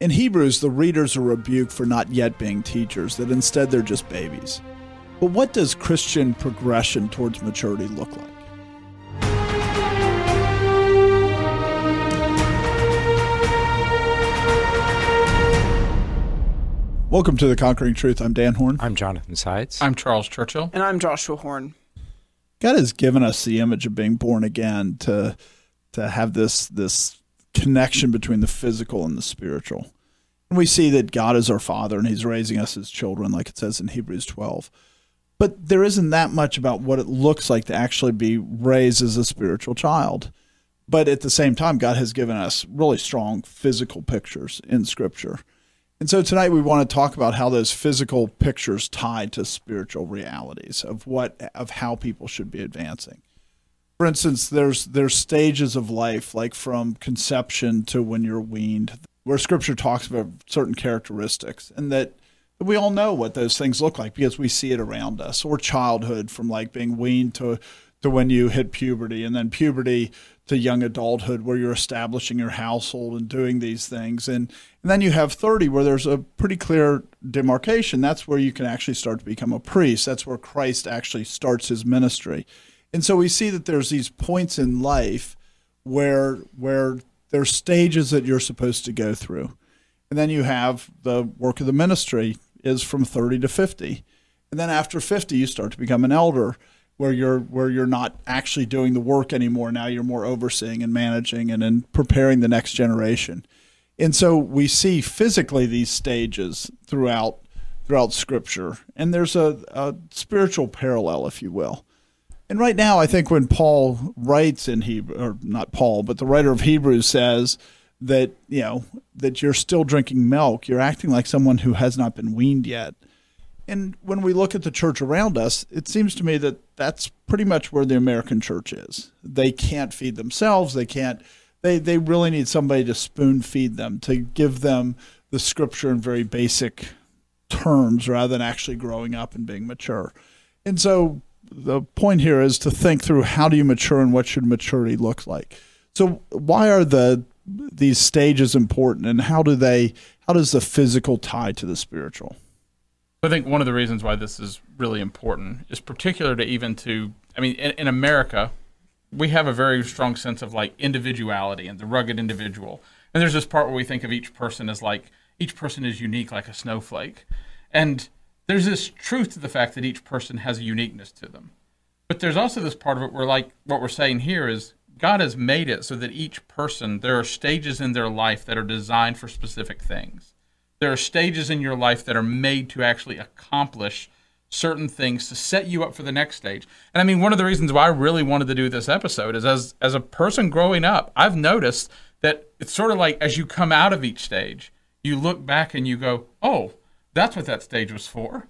In Hebrews, the readers are rebuked for not yet being teachers, that instead they're just babies. But what does Christian progression towards maturity look like? Welcome to the Conquering Truth. I'm Dan Horn. I'm Jonathan Sides. I'm Charles Churchill. And I'm Joshua Horn. God has given us the image of being born again to to have this this connection between the physical and the spiritual. And we see that God is our Father and He's raising us as children, like it says in Hebrews 12. But there isn't that much about what it looks like to actually be raised as a spiritual child. But at the same time, God has given us really strong physical pictures in Scripture. And so tonight we want to talk about how those physical pictures tie to spiritual realities of what of how people should be advancing. For instance, there's there's stages of life like from conception to when you're weaned where scripture talks about certain characteristics and that we all know what those things look like because we see it around us or childhood from like being weaned to to when you hit puberty and then puberty to young adulthood where you're establishing your household and doing these things. And, and then you have 30 where there's a pretty clear demarcation. That's where you can actually start to become a priest. That's where christ actually starts his ministry and so we see that there's these points in life where where there's stages that you're supposed to go through and then you have the work of the ministry is from 30 to 50 and then after 50 you start to become an elder where you're where you're not actually doing the work anymore. Now you're more overseeing and managing and in preparing the next generation. And so we see physically these stages throughout throughout Scripture, and there's a, a spiritual parallel, if you will. And right now, I think when Paul writes in Hebrew, or not Paul, but the writer of Hebrews says that you know that you're still drinking milk, you're acting like someone who has not been weaned yet. And when we look at the church around us, it seems to me that that's pretty much where the American church is. They can't feed themselves. They can't. They they really need somebody to spoon feed them to give them the scripture in very basic terms rather than actually growing up and being mature. And so the point here is to think through how do you mature and what should maturity look like. So why are the these stages important and how do they how does the physical tie to the spiritual? I think one of the reasons why this is really important is particular to even to, I mean, in, in, America, we have a very strong sense of like individuality and the rugged individual. And there's this part where we think of each person as like, each person is unique like a snowflake. And there's this truth to the fact that each person has a uniqueness to them. But there's also this part of it where, like, what we're saying here is God has made it so that each person, there are stages in their life that are designed for specific things there are stages in your life that are made to actually accomplish certain things to set you up for the next stage. And I mean, one of the reasons why I really wanted to do this episode is as as a person growing up, I've noticed that it's sort of like as you come out of each stage, you look back and you go, "Oh, that's what that stage was for."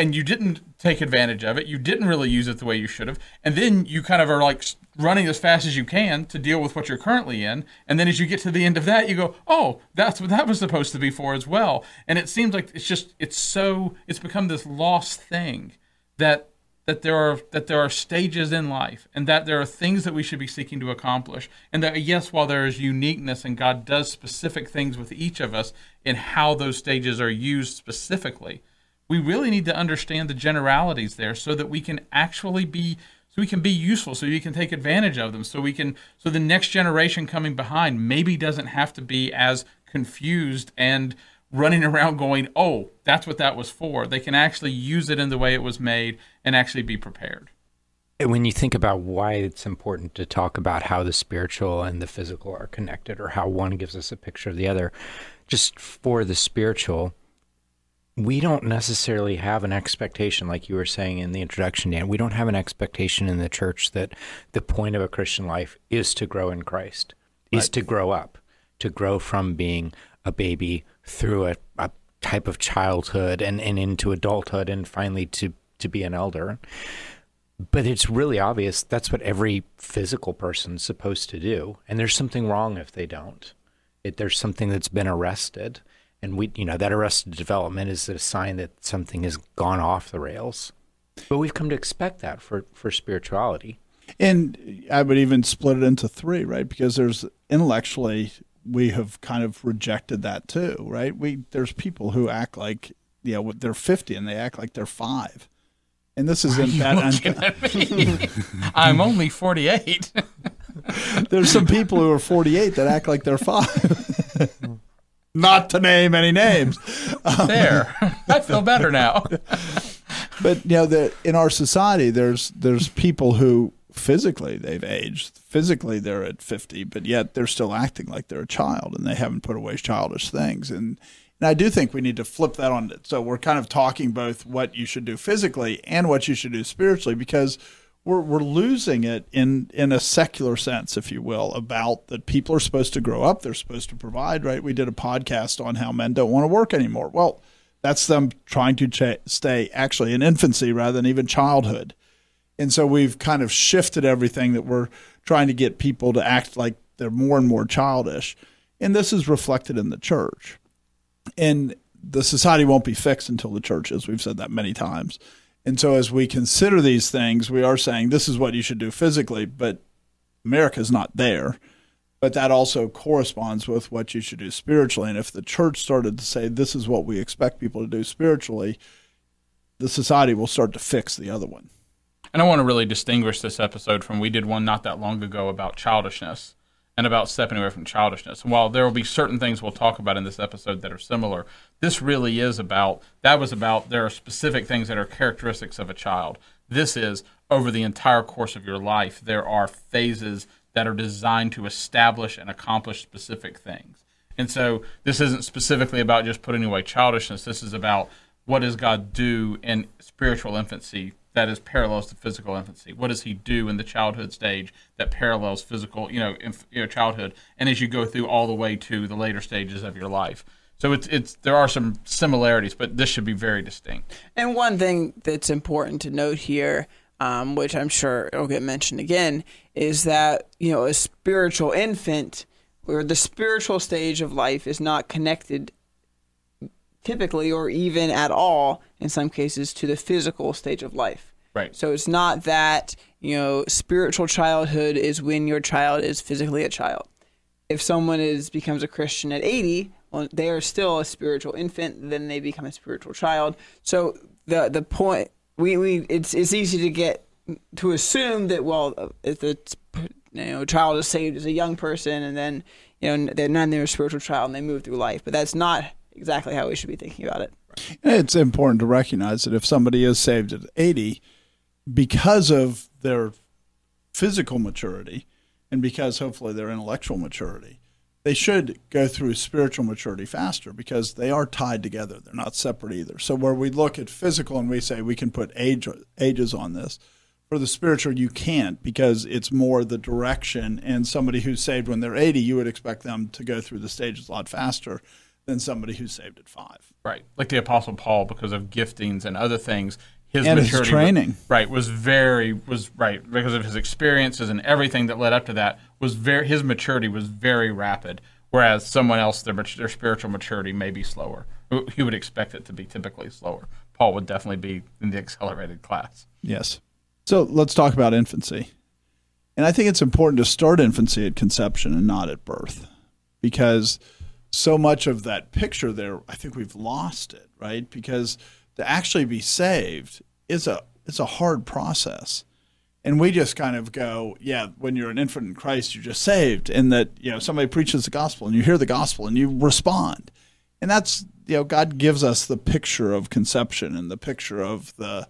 and you didn't take advantage of it. You didn't really use it the way you should have. And then you kind of are like running as fast as you can to deal with what you're currently in. And then as you get to the end of that, you go, "Oh, that's what that was supposed to be for as well." And it seems like it's just it's so it's become this lost thing that that there are that there are stages in life and that there are things that we should be seeking to accomplish and that yes while there is uniqueness and God does specific things with each of us in how those stages are used specifically. We really need to understand the generalities there so that we can actually be so we can be useful so you can take advantage of them so we can so the next generation coming behind maybe doesn't have to be as confused and running around going oh that's what that was for. They can actually use it in the way it was made and actually be prepared. And when you think about why it's important to talk about how the spiritual and the physical are connected or how one gives us a picture of the other just for the spiritual we don't necessarily have an expectation, like you were saying in the introduction, Dan. We don't have an expectation in the church that the point of a Christian life is to grow in Christ, is to grow up, to grow from being a baby through a, a type of childhood and, and into adulthood and finally to, to be an elder. But it's really obvious that's what every physical person's supposed to do. And there's something wrong if they don't. It, there's something that's been arrested and we you know that arrested development is a sign that something has gone off the rails but we've come to expect that for for spirituality and i would even split it into three right because there's intellectually we have kind of rejected that too, right? We there's people who act like you know they're 50 and they act like they're five, and this isn't that. Un- I'm only 48. there's some people who are 48 that act like they're five. Not to name any names, there. Um, I feel better now. but you know that in our society, there's there's people who physically they've aged, physically they're at 50, but yet they're still acting like they're a child and they haven't put away childish things. And and I do think we need to flip that on. So we're kind of talking both what you should do physically and what you should do spiritually because we're we're losing it in in a secular sense, if you will, about that people are supposed to grow up, they're supposed to provide. Right? We did a podcast on how men don't want to work anymore. Well, that's them trying to ch- stay actually in infancy rather than even childhood. And so we've kind of shifted everything that we're trying to get people to act like they're more and more childish. And this is reflected in the church. And the society won't be fixed until the church is. We've said that many times. And so as we consider these things, we are saying this is what you should do physically, but America is not there. But that also corresponds with what you should do spiritually. And if the church started to say this is what we expect people to do spiritually, the society will start to fix the other one. And I want to really distinguish this episode from we did one not that long ago about childishness and about stepping away from childishness. And while there will be certain things we'll talk about in this episode that are similar, this really is about that was about there are specific things that are characteristics of a child. This is over the entire course of your life, there are phases that are designed to establish and accomplish specific things. And so this isn't specifically about just putting away childishness. This is about what does God do in spiritual infancy that is parallels to physical infancy? What does He do in the childhood stage that parallels physical, you know, inf- you know, childhood? And as you go through all the way to the later stages of your life, so it's it's there are some similarities, but this should be very distinct. And one thing that's important to note here, um, which I'm sure it'll get mentioned again, is that you know a spiritual infant, where the spiritual stage of life is not connected typically or even at all in some cases to the physical stage of life. Right. So it's not that, you know, spiritual childhood is when your child is physically a child. If someone is becomes a Christian at 80, well, they are still a spiritual infant, then they become a spiritual child. So the the point we, we it's it's easy to get to assume that well if the you know child is saved as a young person and then you know they're not they're a spiritual child and they move through life, but that's not exactly how we should be thinking about it. It's important to recognize that if somebody is saved at 80, because of their physical maturity and because hopefully their intellectual maturity, they should go through spiritual maturity faster because they are tied together. They're not separate either. So where we look at physical and we say we can put age ages on this, for the spiritual you can't because it's more the direction and somebody who's saved when they're 80 you would expect them to go through the stages a lot faster than somebody who's saved at 5. Right. Like the Apostle Paul, because of giftings and other things, his And his maturity training. right, was very was right because of his experiences and everything that led up to that was very his maturity was very rapid. Whereas someone else, their their spiritual maturity may be slower. He would expect it to be typically slower. Paul would definitely be in the accelerated class. Yes. So let's talk about infancy. And I think it's important to start infancy at conception and not at birth because so much of that picture there, I think we've lost it, right? Because to actually be saved is a it's a hard process. And we just kind of go, yeah, when you're an infant in Christ, you're just saved. And that, you know, somebody preaches the gospel and you hear the gospel and you respond. And that's, you know, God gives us the picture of conception and the picture of the,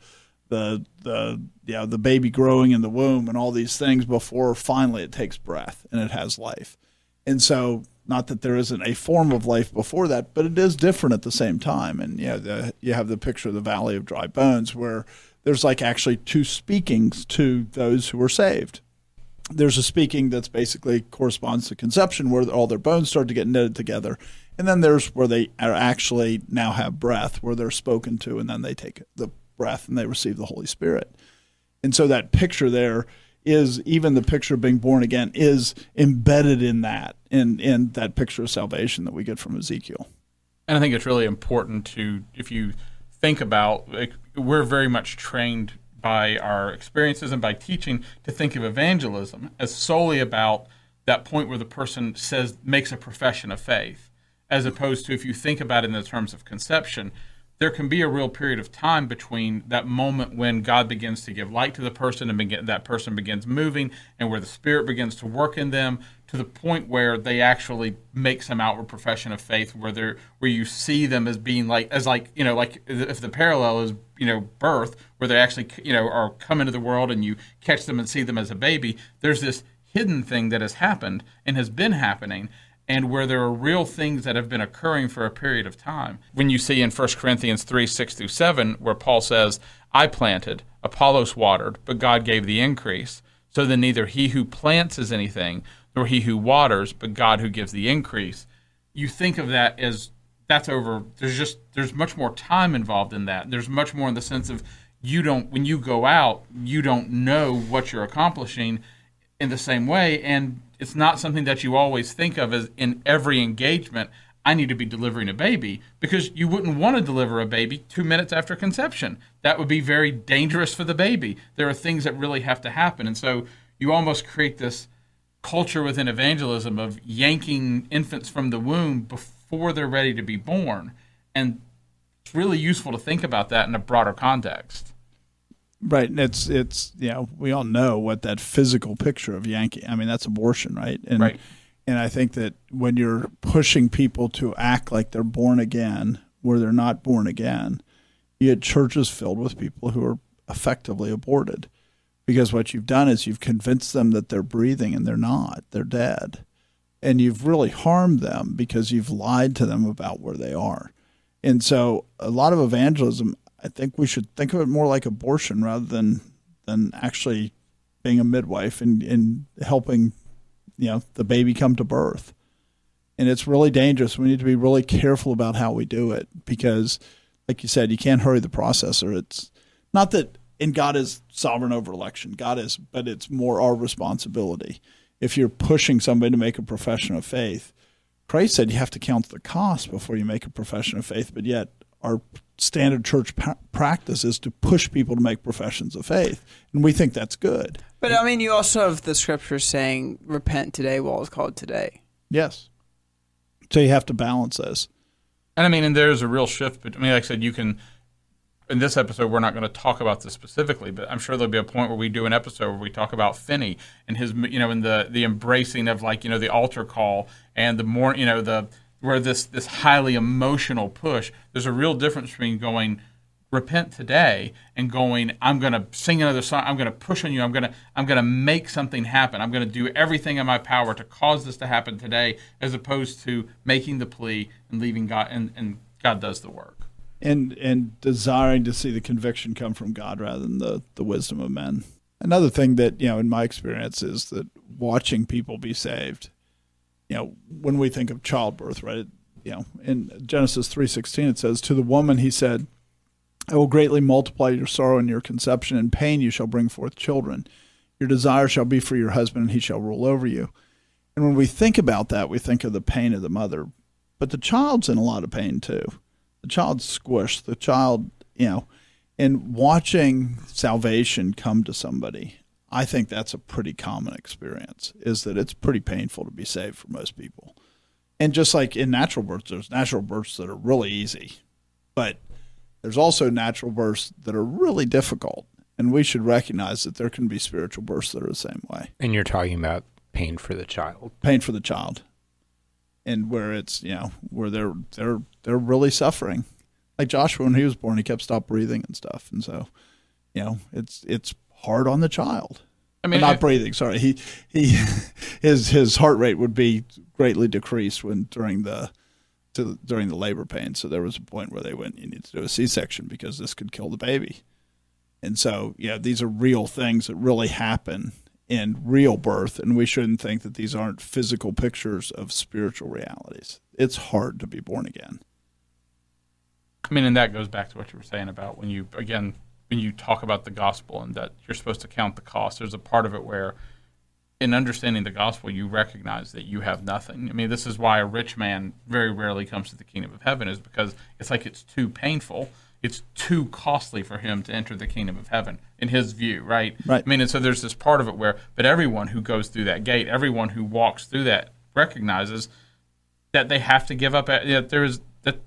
the, the, you know, the baby growing in the womb and all these things before finally it takes breath and it has life. And so, not that there isn't a form of life before that, but it is different at the same time. And, you know, you have the picture of the Valley of Dry Bones where there's like actually two speakings to those who are saved. There's a speaking that's basically corresponds to conception, where all their bones start to get knitted together, and then there's where they are actually now have breath, where they're spoken to, and then they take the breath and they receive the Holy Spirit. And so that picture there is even the picture of being born again is embedded in that, in in that picture of salvation that we get from Ezekiel. And I think it's really important to, if you think about, like, we're very much trained by our experiences and by teaching to think of evangelism as solely about that point where the person says makes a profession of faith, as opposed to if you think about it in the terms of conception, there can be a real period of time between that moment when God begins to give light to the person and begin, that person begins moving and where the Spirit begins to work in them to the point where they actually make some outward profession of faith where they're where you see them as being like as like you know like if the parallel is you know birth where they actually you know are come into the world and you catch them and see them as a baby there's this hidden thing that has happened and has been happening and where there are real things that have been occurring for a period of time. When you see in 1 Corinthians 3 6 through 7, where Paul says, I planted, Apollos watered, but God gave the increase. So then neither he who plants is anything, nor he who waters, but God who gives the increase. You think of that as that's over. There's just, there's much more time involved in that. There's much more in the sense of you don't, when you go out, you don't know what you're accomplishing in the same way. And it's not something that you always think of as in every engagement. I need to be delivering a baby because you wouldn't want to deliver a baby two minutes after conception. That would be very dangerous for the baby. There are things that really have to happen. And so you almost create this culture within evangelism of yanking infants from the womb before they're ready to be born. And it's really useful to think about that in a broader context. Right. And it's it's you know, we all know what that physical picture of Yankee I mean, that's abortion, right? And right. and I think that when you're pushing people to act like they're born again where they're not born again, you get churches filled with people who are effectively aborted. Because what you've done is you've convinced them that they're breathing and they're not. They're dead. And you've really harmed them because you've lied to them about where they are. And so a lot of evangelism I think we should think of it more like abortion rather than than actually being a midwife and, and helping you know the baby come to birth. And it's really dangerous. We need to be really careful about how we do it because, like you said, you can't hurry the process. Or it's not that, and God is sovereign over election. God is, but it's more our responsibility. If you're pushing somebody to make a profession of faith, Christ said you have to count the cost before you make a profession of faith. But yet, our standard church pa- practice is to push people to make professions of faith, and we think that's good. But I mean, you also have the scriptures saying, "Repent today, while it's called today." Yes. So you have to balance this. And I mean, and there's a real shift. But I mean, like I said, you can. In this episode, we're not going to talk about this specifically, but I'm sure there'll be a point where we do an episode where we talk about Finney and his, you know, and the the embracing of like you know the altar call and the more, you know, the where this this highly emotional push. There's a real difference between going repent today and going i'm going to sing another song. I'm going to push on you. I'm going to i'm going to make something happen. I'm going to do everything in my power to cause this to happen today as opposed to making the plea and leaving god and, and god does the work. And and desiring to see the conviction come from god rather than the the wisdom of men. Another thing that you know in my experience is that watching people be saved you know, when we think of childbirth, right? You know, in Genesis three sixteen, it says, "To the woman he said, I will greatly multiply your sorrow and your conception. and pain you shall bring forth children. Your desire shall be for your husband, and he shall rule over you." And when we think about that, we think of the pain of the mother, but the child's in a lot of pain too. The child's squished. The child, you know, and watching salvation come to somebody I think that's a pretty common experience is that it's pretty painful to be saved for most people. And just like in natural births, there's natural births that are really easy, but there's also natural births that are really difficult. And we should recognize that there can be spiritual births that are the same way. And you're talking about pain for the child. Pain for the child. And where it's, you know, where they're they're they're really suffering. Like Joshua when he was born, he kept stop breathing and stuff. And so, you know, it's it's hard on the child. I mean, not breathing. Sorry, he he his his heart rate would be greatly decreased when during the to, during the labor pain. So there was a point where they went, "You need to do a C-section because this could kill the baby." And so, yeah, these are real things that really happen in real birth, and we shouldn't think that these aren't physical pictures of spiritual realities. It's hard to be born again. I mean, and that goes back to what you were saying about when you again when you talk about the gospel and that you're supposed to count the cost, there's a part of it where in understanding the gospel, you recognize that you have nothing. I mean, this is why a rich man very rarely comes to the kingdom of heaven, is because it's like it's too painful. it's too costly for him to enter the kingdom of heaven in his view, right? Right. I mean, and so there's this part of it where, but everyone who goes through that gate, everyone who walks through that recognizes that they have to give up. That there is that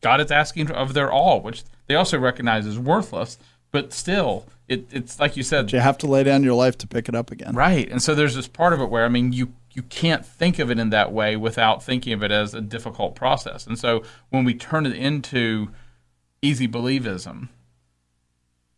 God is asking of their all, which they also recognize is worthless, but still, it, it's like you said, You have to lay down your life to pick it up again. Right. And so there's this part of it where I mean you you can't think of it in that way without thinking of it as a difficult process. And so when we turn it into easy believism,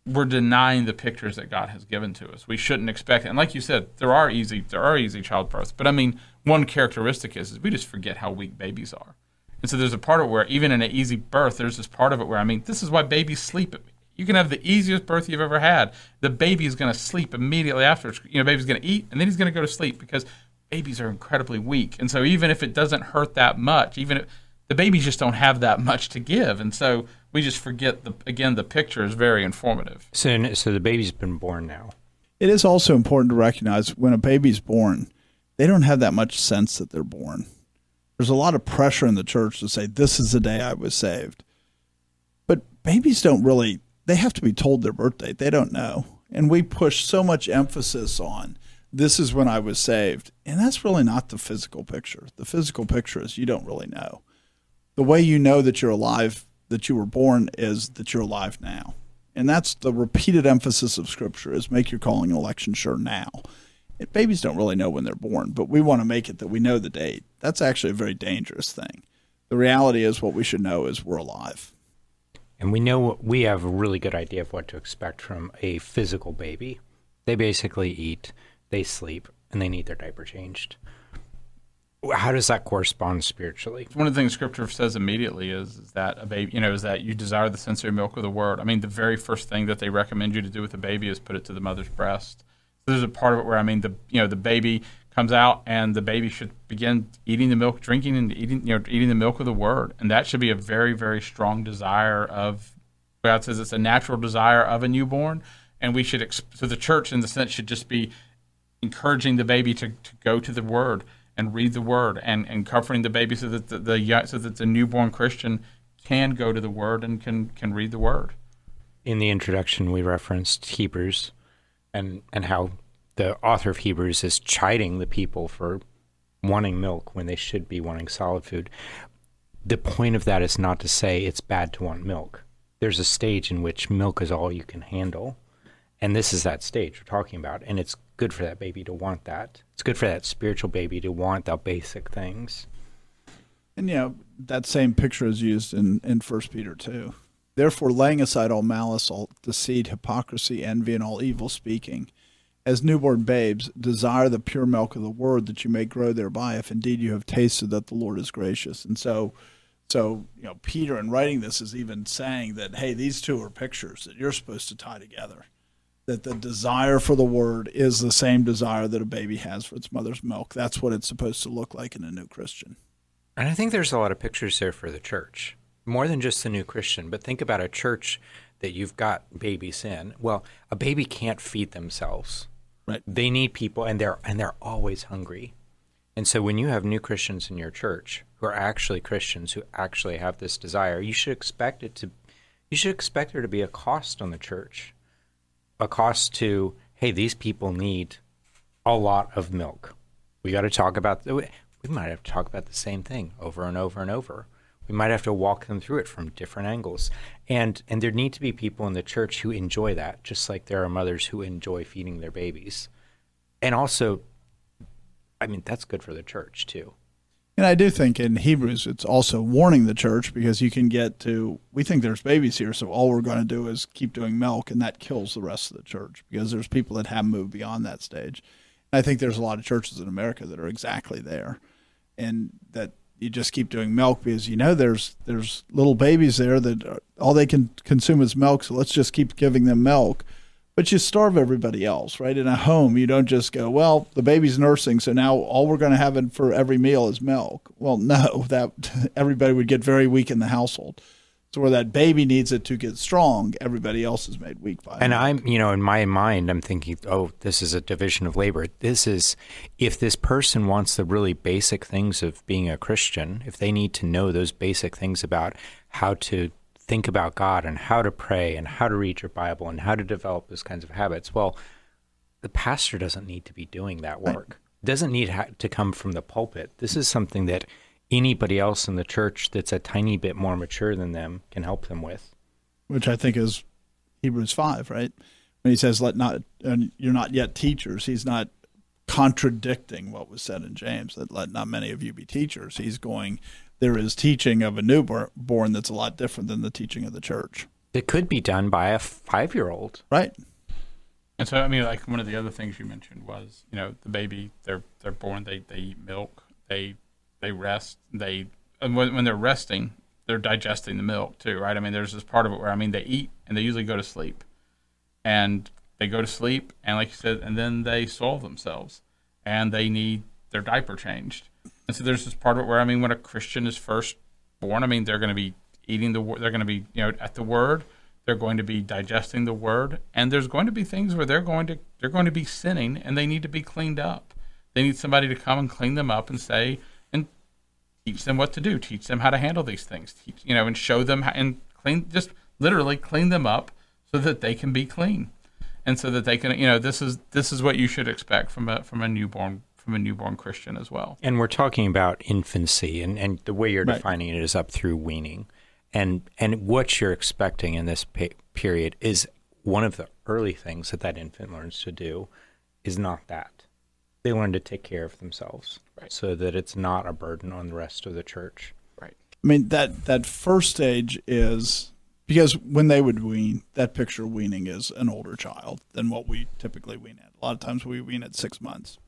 we're denying the pictures that God has given to us. We shouldn't expect and like you said, there are easy there are easy childbirths. But I mean, one characteristic is, is we just forget how weak babies are. And so there's a part of it where even in an easy birth, there's this part of it where I mean, this is why babies sleep. You can have the easiest birth you've ever had. The baby is going to sleep immediately after. You know, baby's going to eat and then he's going to go to sleep because babies are incredibly weak. And so even if it doesn't hurt that much, even if the babies just don't have that much to give, and so we just forget the again the picture is very informative. So, so the baby's been born now. It is also important to recognize when a baby's born, they don't have that much sense that they're born. There's a lot of pressure in the church to say, This is the day I was saved. But babies don't really, they have to be told their birthday. They don't know. And we push so much emphasis on this is when I was saved. And that's really not the physical picture. The physical picture is you don't really know. The way you know that you're alive, that you were born, is that you're alive now. And that's the repeated emphasis of Scripture is make your calling and election sure now. Babies don't really know when they're born, but we want to make it that we know the date. That's actually a very dangerous thing. The reality is what we should know is we're alive. And we know we have a really good idea of what to expect from a physical baby. They basically eat, they sleep, and they need their diaper changed. How does that correspond spiritually? One of the things Scripture says immediately is, is that a baby, you know, is that you desire the sensory milk of the Word. I mean, the very first thing that they recommend you to do with a baby is put it to the mother's breast. So there's a part of it where I mean, the you know, the baby comes out and the baby should begin eating the milk, drinking and eating, you know, eating the milk of the Word, and that should be a very, very strong desire of. God says it's a natural desire of a newborn, and we should. So the church, in the sense, should just be encouraging the baby to, to go to the Word and read the Word, and, and comforting the baby so that the, the so that the newborn Christian can go to the Word and can can read the Word. In the introduction, we referenced Hebrews, and and how the author of Hebrews is chiding the people for wanting milk when they should be wanting solid food. The point of that is not to say it's bad to want milk. There's a stage in which milk is all you can handle. And this is that stage we're talking about. And it's good for that baby to want that. It's good for that spiritual baby to want the basic things. And you know, that same picture is used in, in 1 Peter 2. Therefore, laying aside all malice, all deceit, hypocrisy, envy, and all evil speaking, as newborn babes, desire the pure milk of the word that you may grow thereby, if indeed you have tasted that the Lord is gracious. And so, so you know, Peter in writing this is even saying that, hey, these two are pictures that you're supposed to tie together. That the desire for the word is the same desire that a baby has for its mother's milk. That's what it's supposed to look like in a new Christian. And I think there's a lot of pictures there for the church, more than just the new Christian. But think about a church that you've got babies in. Well, a baby can't feed themselves. Right. They need people, and they're and they're always hungry. And so, when you have new Christians in your church who are actually Christians who actually have this desire, you should expect it to. You should expect there to be a cost on the church, a cost to hey, these people need a lot of milk. We got to talk about. The, We might have to talk about the same thing over and over and over. We might have to walk them through it from different angles. And and there need to be people in the church who enjoy that, just like there are mothers who enjoy feeding their babies. And also I mean that's good for the church too. And I do think in Hebrews it's also warning the church because you can get to we think there's babies here, so all we're going to do is keep doing milk, and that kills the rest of the church because there's people that have moved beyond that stage. And I think there's a lot of churches in America that are exactly there, and that you just keep doing milk because you know there's there's little babies there that are, all they can consume is milk, so let's just keep giving them milk. But you starve everybody else, right? In a home, you don't just go, well, the baby's nursing, so now all we're going to have for every meal is milk. Well, no, that everybody would get very weak in the household. So where that baby needs it to get strong, everybody else is made weak by it. And I'm, you know, in my mind, I'm thinking, oh, this is a division of labor. This is, if this person wants the really basic things of being a Christian, if they need to know those basic things about how to think about God and how to pray and how to read your Bible and how to develop those kinds of habits. Well, the pastor doesn't need to be doing that work. Doesn't need ha- to come from the pulpit. This is something that anybody else in the church that's a tiny bit more mature than them can help them with. which I think is Hebrews five, right? When he says, "Let not," and you're not yet teachers. He's not contradicting what was said in James that let not many of you be teachers. He's going, there is teaching of a newborn that's a lot different than the teaching of the church, It could be done by a five year old. right? And so, I mean, like one of the other things you mentioned was, you know, the baby they're they're born, they they eat milk, they they rest, they and when, when they're resting, they're digesting the milk too, right? I mean, there's this part of it where I mean, they eat and they usually go to sleep, and they go to sleep, and like you said, and then they soil themselves, and they need their diaper changed, and so there's this part of it where I mean, when a Christian is first born, I mean, they're going to be eating the, they're going to be you know at the word, they're going to be digesting the word, and there's going to be things where they're going to they're going to be sinning, and they need to be cleaned up. They need somebody to come and clean them up and say teach them what to do, teach them how to handle these things, teach you know, and show them how, and clean just literally clean them up so that they can be clean, and so that they can you know this is this is what you should expect from a from a newborn from a newborn Christian as well. And we're talking about infancy, and, and the way you're Right. defining it is up through weaning. And, and what you're expecting in this pe- period is one of the early things that that infant learns to do is not that. They learn to take care of themselves Right. so that it's not a burden on the rest of the church. Right. I mean that that first stage is because when they would wean, that picture of weaning is an older child than what we typically wean at. A lot of times we wean at six months,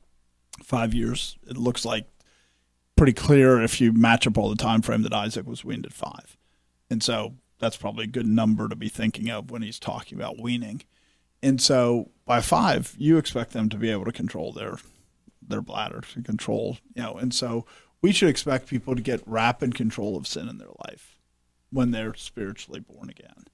five years. It looks like pretty clear if you match up all the time frame that Isaac was weaned at five, and so that's probably a good number to be thinking of when he's talking about weaning. And so by five, you expect them to be able to control their their bladder, to control, you know, and so we should expect people to get rapid control of sin in their life when they're spiritually born again.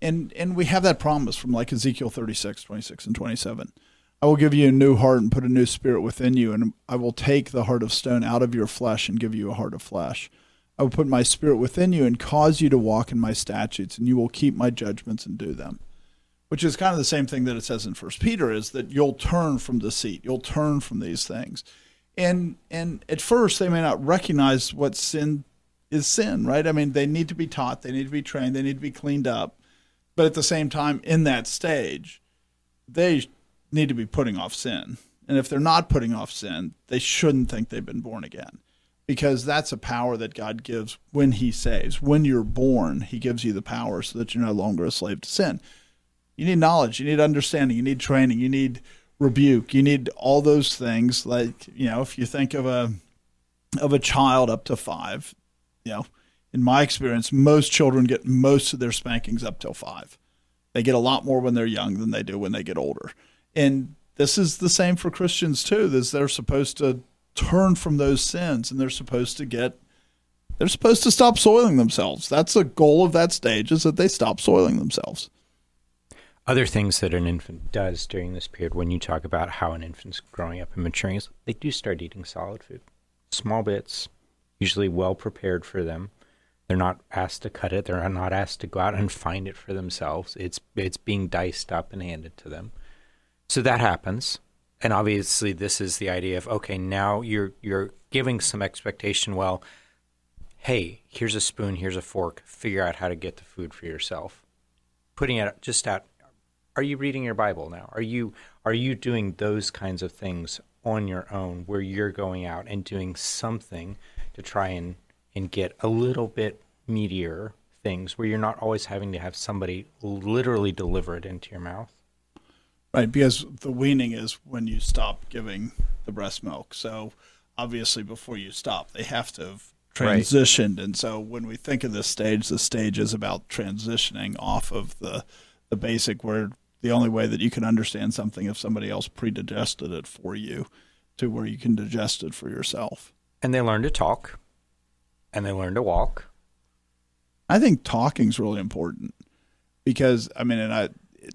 And and we have that promise from like Ezekiel 36, 26 and 27. I will give you a new heart and put a new spirit within you, and I will take the heart of stone out of your flesh and give you a heart of flesh. I will put my spirit within you and cause you to walk in my statutes, and you will keep my judgments and do them. Which is kind of the same thing that it says in First Peter is that you'll turn from deceit, you'll turn from these things. And and at first they may not recognize what sin is sin, right? I mean, they need to be taught, they need to be trained, they need to be cleaned up. But at the same time, in that stage, they need to be putting off sin. And if they're not putting off sin, they shouldn't think they've been born again. Because that's a power that God gives when He saves. When you're born, He gives you the power so that you're no longer a slave to sin. You need knowledge, you need understanding, you need training, you need rebuke, you need all those things. Like, you know, if you think of a of a child up to five, you know, in my experience, most children get most of their spankings up till five. They get a lot more when they're young than they do when they get older. And this is the same for Christians too. Is they're supposed to turn from those sins and they're supposed to get they're supposed to stop soiling themselves. That's a goal of that stage is that they stop soiling themselves. Other things that an infant does during this period, when you talk about how an infant's growing up and maturing, is they do start eating solid food, small bits, usually well prepared for them. They're not asked to cut it. They're not asked to go out and find it for themselves. It's it's being diced up and handed to them. So that happens, and obviously this is the idea of okay, now you're you're giving some expectation. Well, hey, here's a spoon, here's a fork. Figure out how to get the food for yourself. Putting it just out are you reading your bible now are you are you doing those kinds of things on your own where you're going out and doing something to try and and get a little bit meatier things where you're not always having to have somebody literally deliver it into your mouth Right, because the weaning is when you stop giving the breast milk. So obviously before you stop, they have to have Right. And so when we think of this stage, the stage is about transitioning off of the the basic where the only way that you can understand something if somebody else predigested it for you to where you can digest it for yourself. and they learn to talk and they learn to walk I think talking's really important because I mean, and I, it,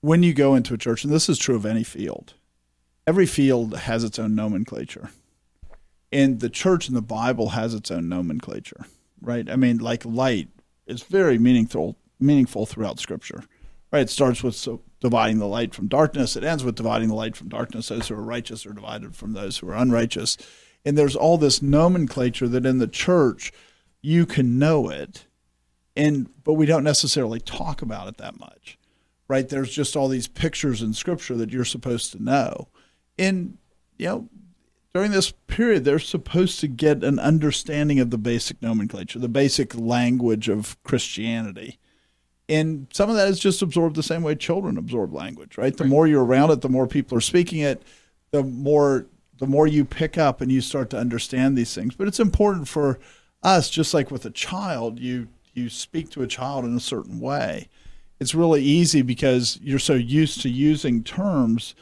when you go into a church, and this is true of any field, every field has its own nomenclature, and the church in the Bible has its own nomenclature, right? I mean, like light is very meaningful meaningful throughout Scripture. Right, it starts with so dividing the light from darkness. It ends with dividing the light from darkness. Those who are righteous are divided from those who are unrighteous. And there's all this nomenclature that in the church you can know it, and but we don't necessarily talk about it that much. Right? There's just all these pictures in Scripture that you're supposed to know, and you know during this period, they're supposed to get an understanding of the basic nomenclature, the basic language of Christianity. And some of that is just absorbed the same way children absorb language, right? The right. more you're around it, the more people are speaking it, the more the more you pick up and you start to understand these things. But it's important for us, just like with a child, you you speak to a child in a certain way. It's really easy because you're so used to using terms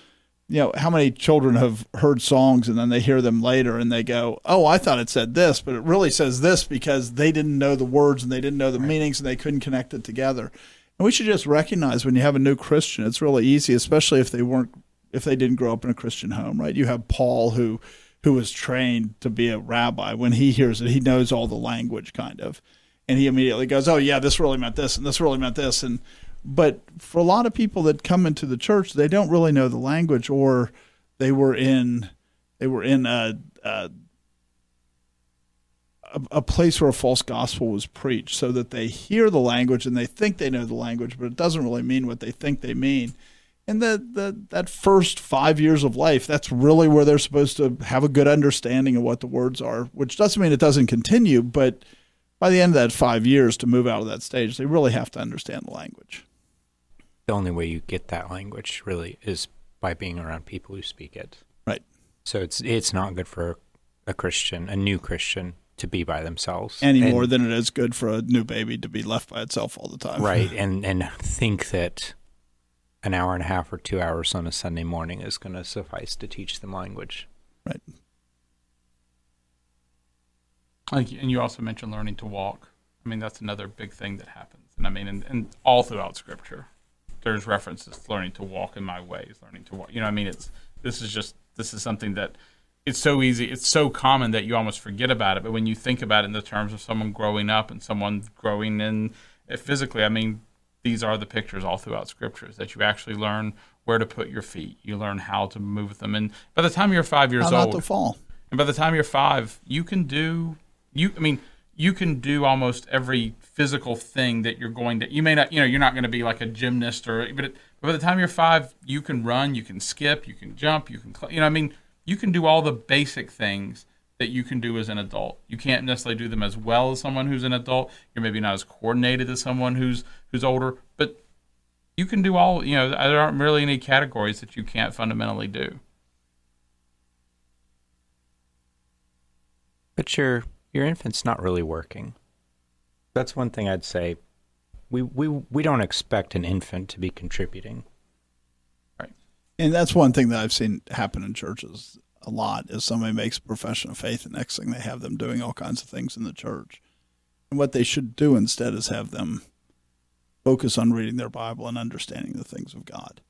you know, how many children have heard songs and then they hear them later and they go, "Oh, I thought it said this, but it really says this because they didn't know the words and they didn't know the right. meanings and they couldn't connect it together." And we should just recognize when you have a new Christian, it's really easy, especially if they weren't if they didn't grow up in a Christian home, right? You have Paul who who was trained to be a rabbi. When he hears it, he knows all the language kind of. And he immediately goes, "Oh, yeah, this really meant this and this really meant this." And but for a lot of people that come into the church, they don't really know the language, or they were in they were in a, a a place where a false gospel was preached, so that they hear the language and they think they know the language, but it doesn't really mean what they think they mean. And the, the that first five years of life, that's really where they're supposed to have a good understanding of what the words are, which doesn't mean it doesn't continue, but by the end of that five years to move out of that stage, they really have to understand the language the only way you get that language really is by being around people who speak it. Right. So it's it's not good for a Christian, a new Christian, to be by themselves any and, more than it is good for a new baby to be left by itself all the time. Right. And and think that an hour and a half or two hours on a Sunday morning is going to suffice to teach them language. Right. Like, And you also mentioned learning to walk. I mean, that's another big thing that happens. And I mean, and, and all throughout Scripture there's references to learning to walk in my ways, learning to walk. You know, I mean, it's this is just this is something that it's so easy, it's so common that you almost forget about it. But when you think about it in the terms of someone growing up and someone growing in eh, physically, I mean, these are the pictures all throughout scriptures that you actually learn where to put your feet. You learn how to move them, and by the time you're five years how old, to fall. And by the time you're five, you can do you. I mean, you can do almost every physical thing that you're going to you may not you know you're not going to be like a gymnast or but, it, by the time you're five you can run you can skip you can jump you can you know i mean you can do all the basic things that you can do as an adult. You can't necessarily do them as well as someone who's an adult. You're maybe not as coordinated as someone who's who's older but you can do all you know there aren't really any categories that you can't fundamentally do. But your your infant's not really working that's one thing I'd say. We we we don't expect an infant to be contributing. Right. And that's one thing that I've seen happen in churches a lot is somebody makes a profession of faith and next thing they have them doing all kinds of things in the church. And what they should do instead is have them focus on reading their Bible and understanding the things of God.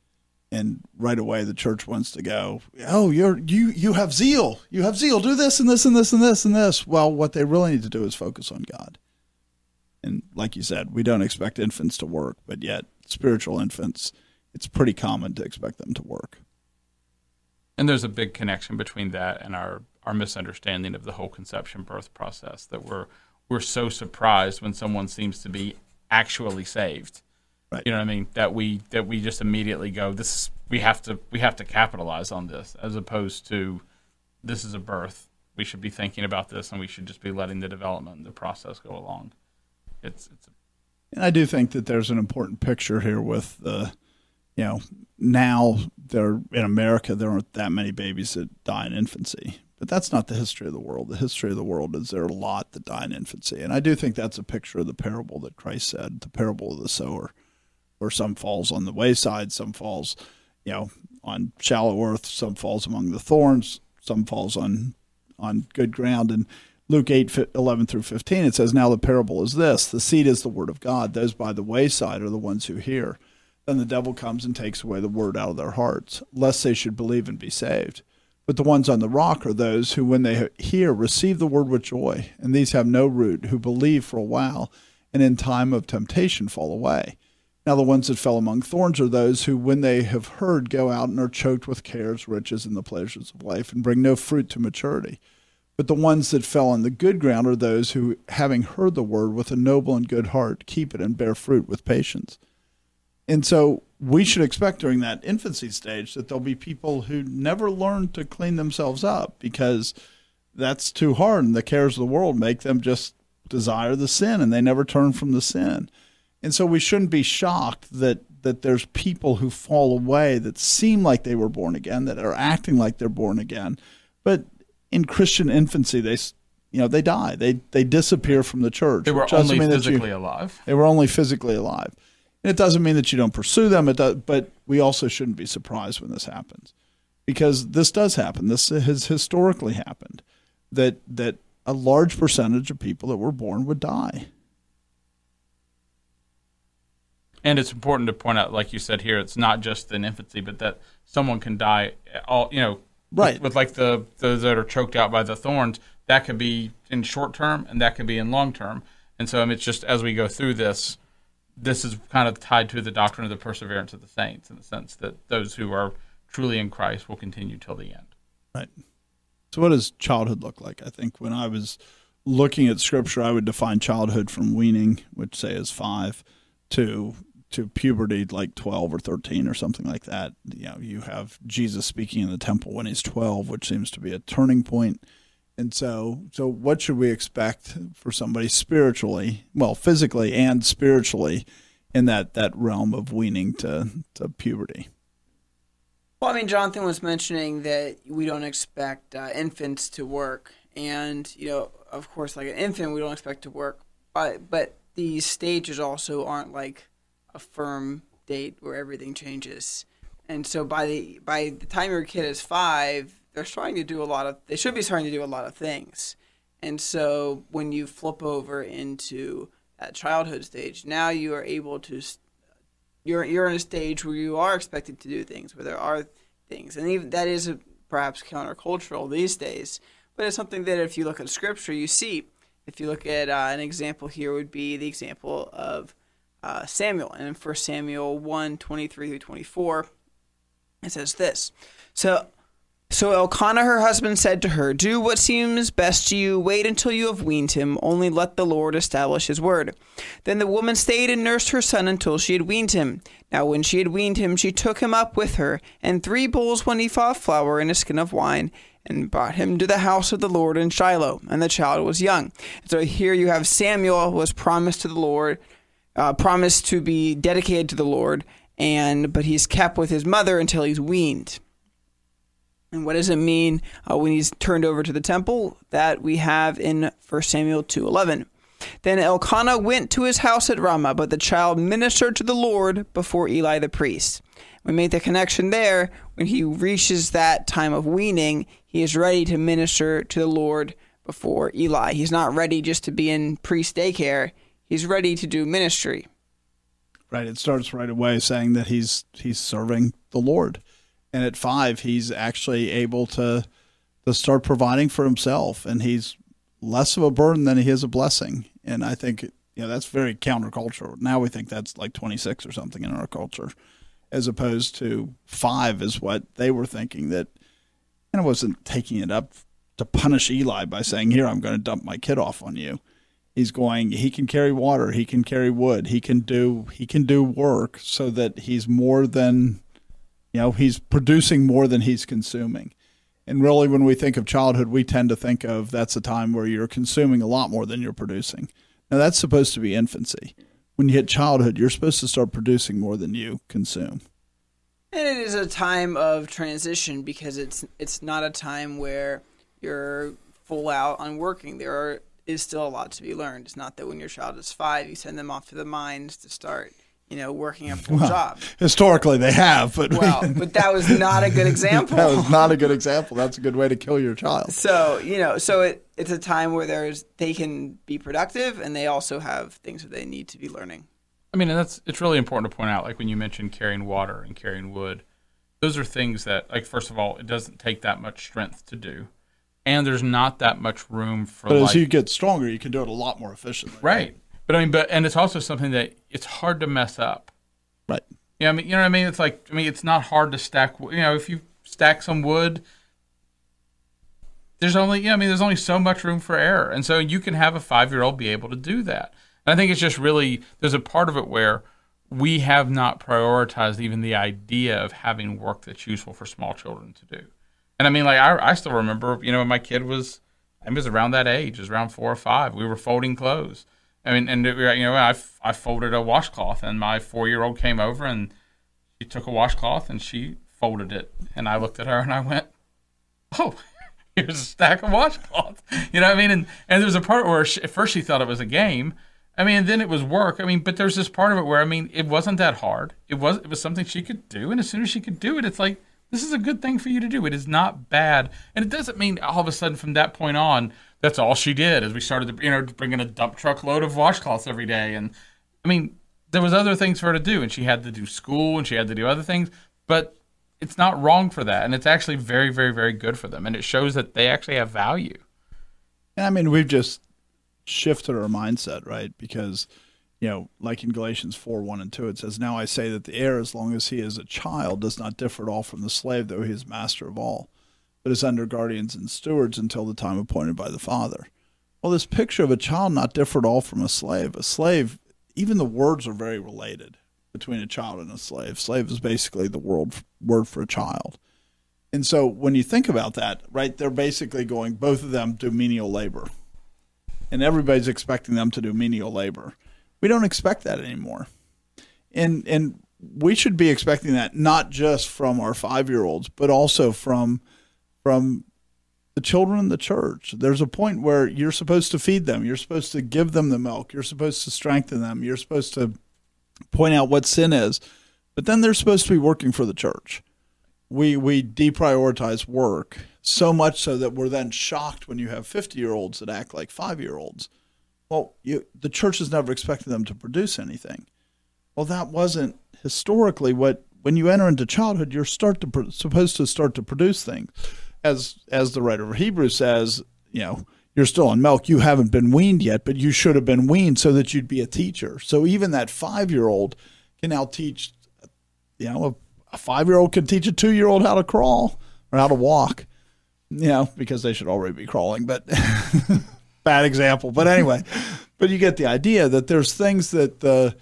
And right away the church wants to go, Oh, you're you you have zeal. You have zeal. Do this and this and this and this and this. Well, what they really need to do is focus on God and like you said, we don't expect infants to work, but yet spiritual infants, it's pretty common to expect them to work. And there's a big connection between that and our, our misunderstanding of the whole conception birth process that we're we're so surprised when someone seems to be actually saved. Right. You know what I mean? That we that we just immediately go, this is we have to we have to capitalize on this as opposed to this is a birth. We should be thinking about this and we should just be letting the development and the process go along it's it's. A, and I do think that there's an important picture here with the, you know, now there in America there aren't that many babies that die in infancy, but that's not the history of the world. The history of the world is there are a lot that die in infancy, and I do think that's a picture of the parable that Christ said, the parable of the sower, where some falls on the wayside, some falls, you know, on shallow earth, some falls among the thorns, some falls on on good ground, and Luke 8, 11 through 15, it says, Now the parable is this the seed is the word of God. Those by the wayside are the ones who hear. Then the devil comes and takes away the word out of their hearts, lest they should believe and be saved. But the ones on the rock are those who, when they hear, receive the word with joy. And these have no root, who believe for a while, and in time of temptation fall away. Now, the ones that fell among thorns are those who, when they have heard, go out and are choked with cares, riches, and the pleasures of life, and bring no fruit to maturity. But the ones that fell on the good ground are those who, having heard the word with a noble and good heart, keep it and bear fruit with patience. And so we should expect during that infancy stage that there'll be people who never learn to clean themselves up because that's too hard and the cares of the world make them just desire the sin and they never turn from the sin. And so we shouldn't be shocked that that there's people who fall away that seem like they were born again that are acting like they're born again. But in Christian infancy they you know they die. They they disappear from the church. They were only that you- physically alive. they were only physically alive. And it doesn't mean that you don't pursue them, it does, but we also shouldn't be surprised when this happens. Because this does happen. This has historically happened that that a large percentage of people that were born would die. And it's important to point out, like you said here, it's not just in infancy, but that someone can die all you know Right. with, with like the those that are choked out by the thorns. That could be in short term, and that could be in long term. And so I mean, it's just as we go through this, this is kind of tied to the doctrine of the perseverance of the saints, in the sense that those who are truly in Christ will continue till the end. Right. So, what does childhood look like? I think when I was looking at scripture, I would define childhood from weaning, which say is five, to to puberty, like twelve or thirteen or something like that. You know, you have Jesus speaking in the temple when he's twelve, which seems to be a turning point. And so, so what should we expect for somebody spiritually, well, physically and spiritually, in that that realm of weaning to to puberty? Well, I mean, Jonathan was mentioning that we don't expect uh, infants to work, and you know, of course, like an infant, we don't expect to work. But but these stages also aren't like a firm date where everything changes, and so by the by the time your kid is five, they're starting to do a lot of. They should be starting to do a lot of things, and so when you flip over into that childhood stage, now you are able to you're you're in a stage where you are expected to do things, where there are things, and even that is a, perhaps countercultural these days. But it's something that if you look at Scripture, you see. If you look at uh, an example here, would be the example of uh, Samuel, and in 1 Samuel 1, 23 through 24, it says this. So so Elkanah, her husband, said to her, Do what seems best to you. Wait until you have weaned him. Only let the Lord establish his word. Then the woman stayed and nursed her son until she had weaned him. Now, when she had weaned him, she took him up with her, and three bowls, one ephah of flour, and a skin of wine, and brought him to the house of the Lord in Shiloh. And the child was young. So here you have Samuel was promised to the Lord, uh, promised to be dedicated to the Lord, and but he's kept with his mother until he's weaned. And what does it mean uh, when he's turned over to the temple? That we have in 1 Samuel 2:11. Then Elkanah went to his house at Ramah, but the child ministered to the Lord before Eli the priest. We make the connection there when he reaches that time of weaning, he is ready to minister to the Lord before Eli. He's not ready just to be in priest daycare. He's ready to do ministry. Right. It starts right away saying that he's he's serving the Lord, and at five he's actually able to to start providing for himself, and he's less of a burden than he is a blessing. And I think you know that's very countercultural. Now we think that's like twenty six or something in our culture, as opposed to five is what they were thinking that. And I wasn't taking it up to punish Eli by saying, "Here, I'm going to dump my kid off on you." He's going he can carry water he can carry wood he can do he can do work so that he's more than you know he's producing more than he's consuming. And really when we think of childhood we tend to think of that's a time where you're consuming a lot more than you're producing. Now that's supposed to be infancy. When you hit childhood you're supposed to start producing more than you consume. And it is a time of transition because it's it's not a time where you're full out on working. There are, is still a lot to be learned. It's not that when your child is five, you send them off to the mines to start, you know, working a full job. historically they have but Well, but that was not a good example. that was not a good example that's a good way to kill your child So you know, so it it's a time where there's they can be productive and they also have things that they need to be learning. I mean, and that's it's really important to point out. Like when you mentioned carrying water and carrying wood, those are things that, like, first of all, it doesn't take that much strength to do, and there's not that much room for but like as you get stronger you can do it a lot more efficiently right. But I mean, but and it's also something that it's hard to mess up. Right. Yeah, I mean, you know what I mean. It's like I mean, it's not hard to stack. You know, if you stack some wood, there's only yeah, I mean, there's only so much room for error, and so you can have a five year old be able to do that. And I think it's just really there's a part of it where we have not prioritized even the idea of having work that's useful for small children to do. And I mean, like I, I still remember, you know, when my kid was, I was around that age, was around four or five. We were folding clothes. I mean, and you know, I, I folded a washcloth, and my four year old came over and she took a washcloth and she folded it, and I looked at her and I went, "Oh, here's a stack of washcloths." You know what I mean? And and there was a part where she, at first she thought it was a game. I mean, then it was work. I mean, but there's this part of it where I mean, it wasn't that hard. It was it was something she could do, and as soon as she could do it, it's like this is a good thing for you to do. It is not bad, and it doesn't mean all of a sudden from that point on that's all she did. As we started to you know bring in a dump truck load of washcloths every day, and I mean there was other things for her to do, and she had to do school and she had to do other things, but it's not wrong for that, and it's actually very very very good for them, and it shows that they actually have value. And I mean, we've just shifted our mindset, right? Because, you know, like in Galatians 4 1 and 2, it says, Now I say that the heir, as long as he is a child, does not differ at all from the slave, though he is master of all, but is under guardians and stewards until the time appointed by the father. Well, this picture of a child not differ at all from a slave. A slave, even the words are very related between a child and a slave. Slave is basically the word, word for a child. And so when you think about that, right, they're basically going, both of them do menial labor and everybody's expecting them to do menial labor. We don't expect that anymore. And and we should be expecting that not just from our 5-year-olds, but also from from the children in the church. There's a point where you're supposed to feed them. You're supposed to give them the milk. You're supposed to strengthen them. You're supposed to point out what sin is. But then they're supposed to be working for the church. We we deprioritize work so much so that we're then shocked when you have 50 year olds that act like five year olds. Well, you, the church has never expected them to produce anything. Well, that wasn't historically what when you enter into childhood, you're start to supposed to start to produce things, as as the writer of Hebrews says. You know, you're still on milk. You haven't been weaned yet, but you should have been weaned so that you'd be a teacher. So even that five year old can now teach. You know, a, a five year old can teach a two year old how to crawl or how to walk you know, because they should already be crawling, but bad example. But anyway, but you get the idea that there's things that the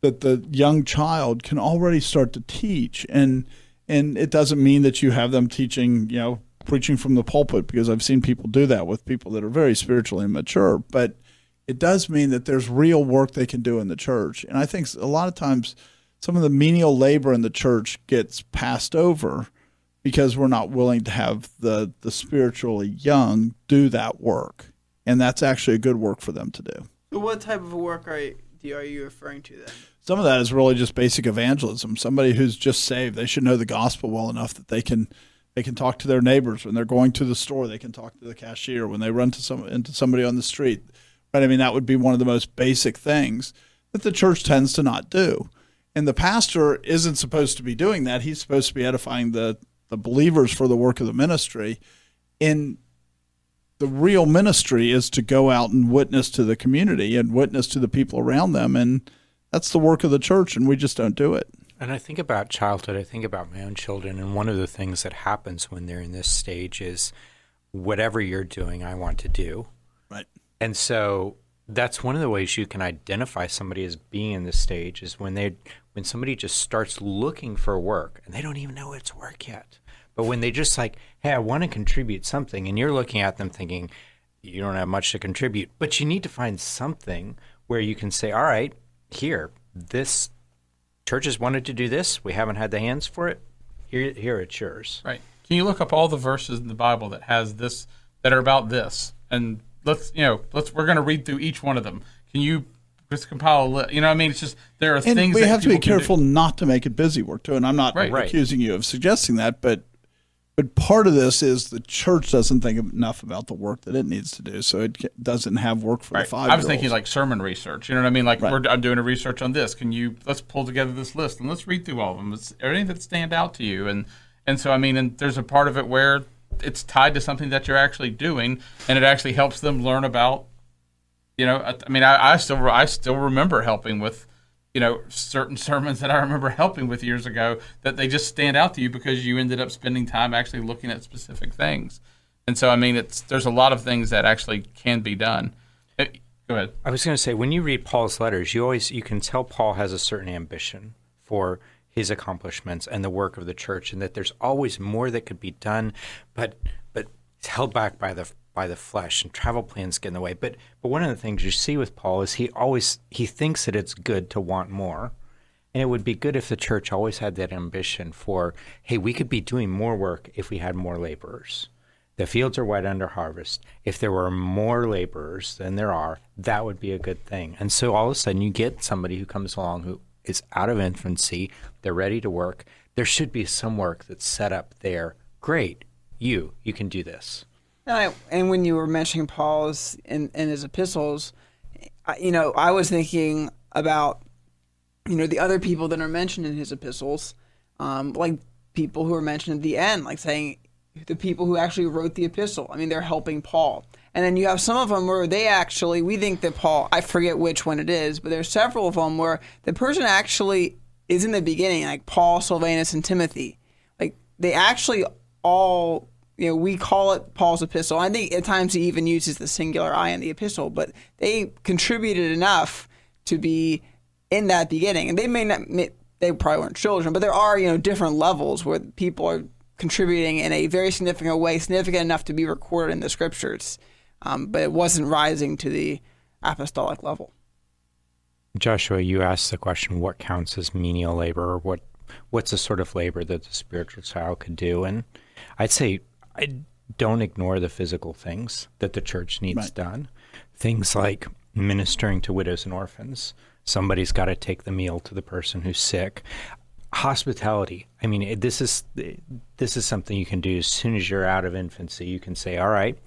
that the young child can already start to teach and and it doesn't mean that you have them teaching, you know, preaching from the pulpit because I've seen people do that with people that are very spiritually mature, but it does mean that there's real work they can do in the church. And I think a lot of times some of the menial labor in the church gets passed over because we're not willing to have the the spiritually young do that work, and that's actually a good work for them to do. What type of work are you, are you referring to then? Some of that is really just basic evangelism. Somebody who's just saved, they should know the gospel well enough that they can they can talk to their neighbors when they're going to the store. They can talk to the cashier when they run to some into somebody on the street. Right? I mean, that would be one of the most basic things that the church tends to not do. And the pastor isn't supposed to be doing that. He's supposed to be edifying the the believers for the work of the ministry. In the real ministry is to go out and witness to the community and witness to the people around them, and that's the work of the church, and we just don't do it. And I think about childhood. I think about my own children, and one of the things that happens when they're in this stage is whatever you're doing, I want to do. Right. And so that's one of the ways you can identify somebody as being in this stage is when they when somebody just starts looking for work and they don't even know it's work yet. But when they just like, hey, I want to contribute something, and you're looking at them thinking, you don't have much to contribute, but you need to find something where you can say, all right, here, this church has wanted to do this. We haven't had the hands for it. Here, here it's yours. Right. Can you look up all the verses in the Bible that has this that are about this? And let's you know, let's we're going to read through each one of them. Can you just compile a list? You know, what I mean, it's just there are and things we have to be people can do. careful not to make it busy work too. And I'm not Right. Right. accusing you of suggesting that, but but part of this is the church doesn't think enough about the work that it needs to do, so it doesn't have work for Right. the five. I was thinking like sermon research. You know what I mean? Like Right. we're, I'm doing a research on this. Can you let's pull together this list and let's read through all of them. It's anything that stand out to you, and and so I mean, and there's a part of it where it's tied to something that you're actually doing, and it actually helps them learn about You know, I, I mean, I, I still I still remember helping with you know certain sermons that I remember helping with years ago that they just stand out to you because you ended up spending time actually looking at specific things. And so, I mean, it's there's a lot of things that actually can be done. Eh, go ahead. I was going to say when you read Paul's letters, you always you can tell Paul has a certain ambition for his accomplishments and the work of the church, and that there's always more that could be done, but but held back by the by the flesh, and travel plans get in the way. But but one of the things you see with Paul is he always he thinks that it's good to want more. And it would be good if the church always had that ambition for, hey, we could be doing more work if we had more laborers. The fields are white under harvest. If there were more laborers than there are, that would be a good thing. And so all of a sudden, you get somebody who comes along who is out of infancy, they're ready to work. There should be some work that's set up there. Great, you, you can do this. And, I, and when you were mentioning Paul's in, in his epistles, I, you know, I was thinking about, you know, the other people that are mentioned in his epistles, um, like people who are mentioned at the end, like saying the people who actually wrote the epistle. I mean, they're helping Paul. And then you have some of them where they actually, we think that Paul, I forget which one it is, but there's several of them where the person actually is in the beginning, like Paul, Silvanus, and Timothy. Like they actually all, you know, we call it Paul's epistle. I think at times he even uses the singular I in the epistle, but they contributed enough to be in that beginning. And they may not, they probably weren't children, but there are, you know, different levels where people are contributing in a very significant way, significant enough to be recorded in the scriptures, um, but it wasn't rising to the apostolic level. Joshua, you asked the question: What counts as menial labor, or what what's the sort of labor that the spiritual child could do? And I'd say I don't ignore the physical things that the church needs right. done. Things like ministering to widows and orphans. Somebody's got to take the meal to the person who's sick hospitality. I mean, this is this is something you can do as soon as you're out of infancy. You can say, "All right,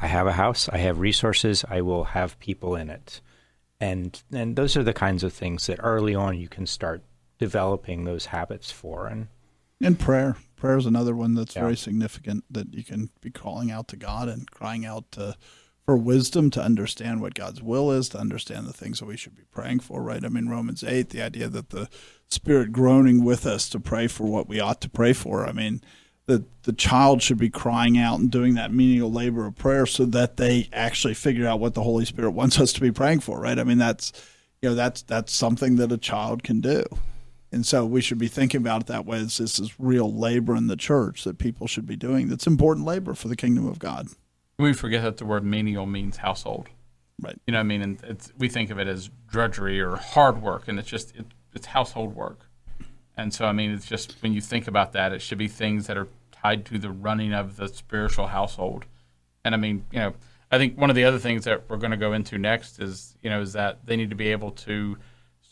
I have a house, I have resources, I will have people in it," and and those are the kinds of things that early on you can start developing those habits for. And and prayer, prayer is another one that's yeah. very significant that you can be calling out to God and crying out to for wisdom to understand what God's will is, to understand the things that we should be praying for, right? I mean, Romans 8, the idea that the Spirit groaning with us to pray for what we ought to pray for. I mean, the, the child should be crying out and doing that menial labor of prayer so that they actually figure out what the Holy Spirit wants us to be praying for, right? I mean, that's, you know, that's, that's something that a child can do. And so we should be thinking about it that way. This is real labor in the church that people should be doing. That's important labor for the kingdom of God. We forget that the word menial means household. Right. You know, I mean, and we think of it as drudgery or hard work, and it's just it, it's household work. And so, I mean, it's just when you think about that, it should be things that are tied to the running of the spiritual household. And I mean, you know, I think one of the other things that we're going to go into next is, you know, is that they need to be able to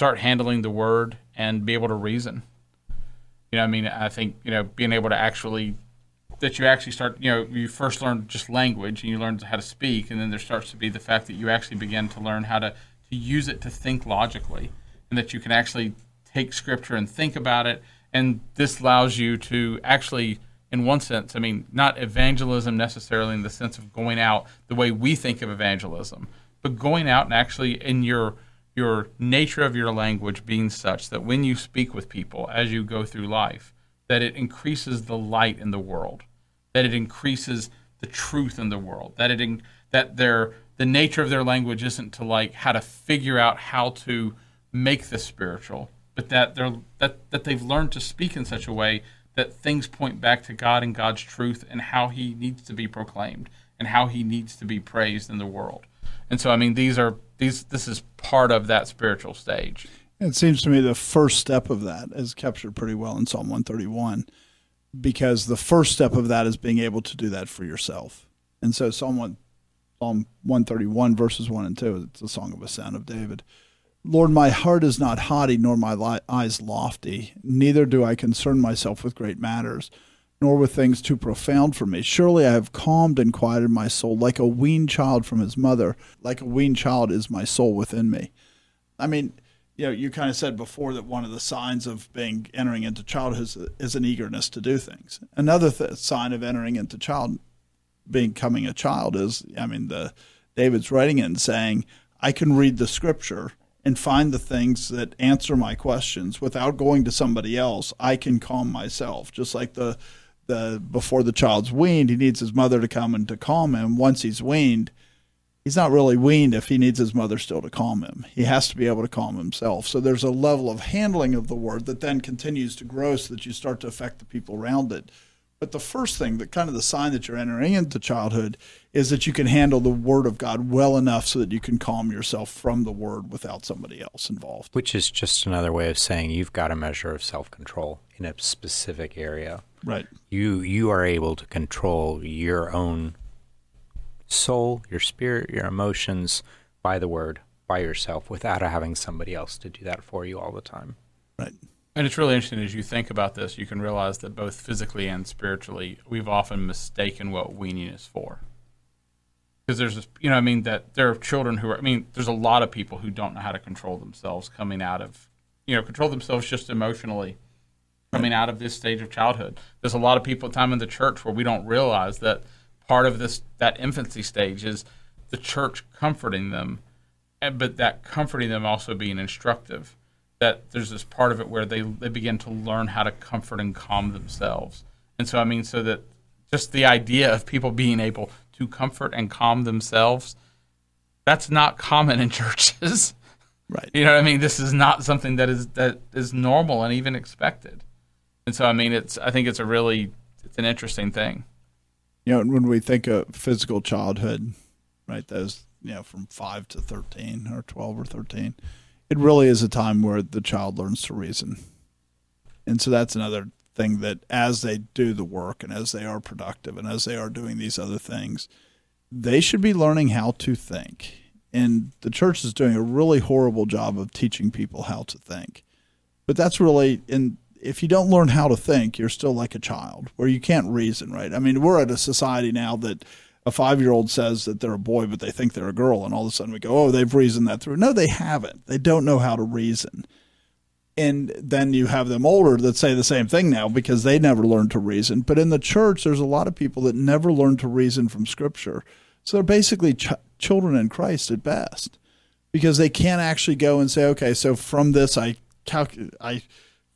start handling the word and be able to reason. You know, I mean, I think you know, being able to actually that you actually start, you know, you first learn just language and you learn how to speak, and then there starts to be the fact that you actually begin to learn how to, to use it to think logically, and that you can actually take scripture and think about it. And this allows you to actually, in one sense, I mean, not evangelism necessarily in the sense of going out the way we think of evangelism, but going out and actually in your your nature of your language being such that when you speak with people as you go through life, that it increases the light in the world that it increases the truth in the world, that it in, that their the nature of their language isn't to like how to figure out how to make this spiritual, but that they're that that they've learned to speak in such a way that things point back to God and God's truth and how He needs to be proclaimed and how He needs to be praised in the world. And so, I mean, these are these. This is part of that spiritual stage. It seems to me the first step of that is captured pretty well in Psalm 131 because the first step of that is being able to do that for yourself. And so Psalm 1, Psalm 131 verses 1 and 2, it's a song of ascent of David. Lord, my heart is not haughty, nor my eyes lofty. Neither do I concern myself with great matters, nor with things too profound for me. Surely I have calmed and quieted my soul like a weaned child from his mother. Like a weaned child is my soul within me. I mean, you know, you kind of said before that one of the signs of being entering into childhood is, is an eagerness to do things. Another th- sign of entering into child becoming a child is, I mean, the David's writing it and saying, I can read the scripture and find the things that answer my questions without going to somebody else. I can calm myself, just like the the before the child's weaned, he needs his mother to come and to calm him. Once he's weaned, he's not really weaned if he needs his mother still to calm him. He has to be able to calm himself. So there's a level of handling of the word that then continues to grow so that you start to affect the people around it. But the first thing, the kind of the sign that you're entering into childhood, is that you can handle the word of God well enough so that you can calm yourself from the word without somebody else involved. Which is just another way of saying you've got a measure of self control in a specific area. Right. You you are able to control your own soul, your spirit, your emotions by the word, by yourself, without having somebody else to do that for you all the time. Right. And it's really interesting as you think about this, you can realize that both physically and spiritually, we've often mistaken what weaning is for. Because there's this, you know, I mean, that there are children who are, I mean, there's a lot of people who don't know how to control themselves coming out of, you know, control themselves just emotionally coming out of this stage of childhood. There's a lot of people time in the church where we don't realize that part of this, that infancy stage is the church comforting them, and, but that comforting them also being instructive that there's this part of it where they they begin to learn how to comfort and calm themselves. And so I mean so that just the idea of people being able to comfort and calm themselves that's not common in churches. Right. You know what I mean? This is not something that is that is normal and even expected. And so I mean it's I think it's a really it's an interesting thing. You know, when we think of physical childhood, right, those you know, from five to thirteen or twelve or thirteen it really is a time where the child learns to reason. And so that's another thing that as they do the work and as they are productive and as they are doing these other things, they should be learning how to think. And the church is doing a really horrible job of teaching people how to think. But that's really in if you don't learn how to think, you're still like a child where you can't reason, right? I mean, we're at a society now that a five year old says that they're a boy, but they think they're a girl, and all of a sudden we go, oh, they've reasoned that through. No, they haven't. They don't know how to reason. And then you have them older that say the same thing now because they never learned to reason. But in the church, there's a lot of people that never learned to reason from Scripture. So they're basically ch- children in Christ at best because they can't actually go and say, okay, so from this, I calculate, I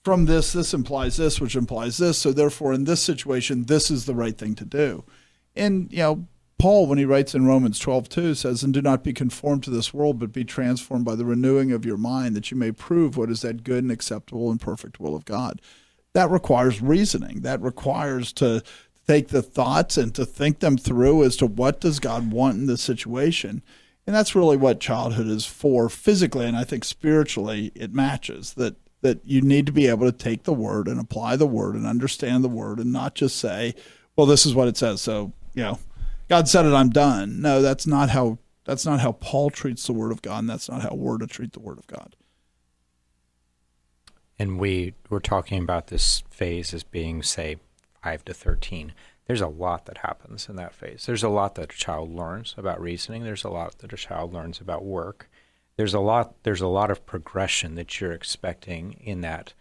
from this, this implies this, which implies this. So therefore, in this situation, this is the right thing to do. And you know, Paul, when he writes in Romans 12, 2, says, And do not be conformed to this world, but be transformed by the renewing of your mind, that you may prove what is that good and acceptable and perfect will of God. That requires reasoning. That requires to take the thoughts and to think them through as to what does God want in this situation. And that's really what childhood is for physically, and I think spiritually it matches that that you need to be able to take the word and apply the word and understand the word and not just say, well, this is what it says, so, you know, God said it, I'm done. No, that's not how that's not how Paul treats the word of God, and that's not how we're to treat the word of God. And we we're talking about this phase as being, say, five to thirteen. There's a lot that happens in that phase. There's a lot that a child learns about reasoning. There's a lot that a child learns about work. There's a lot there's a lot of progression that you're expecting in that.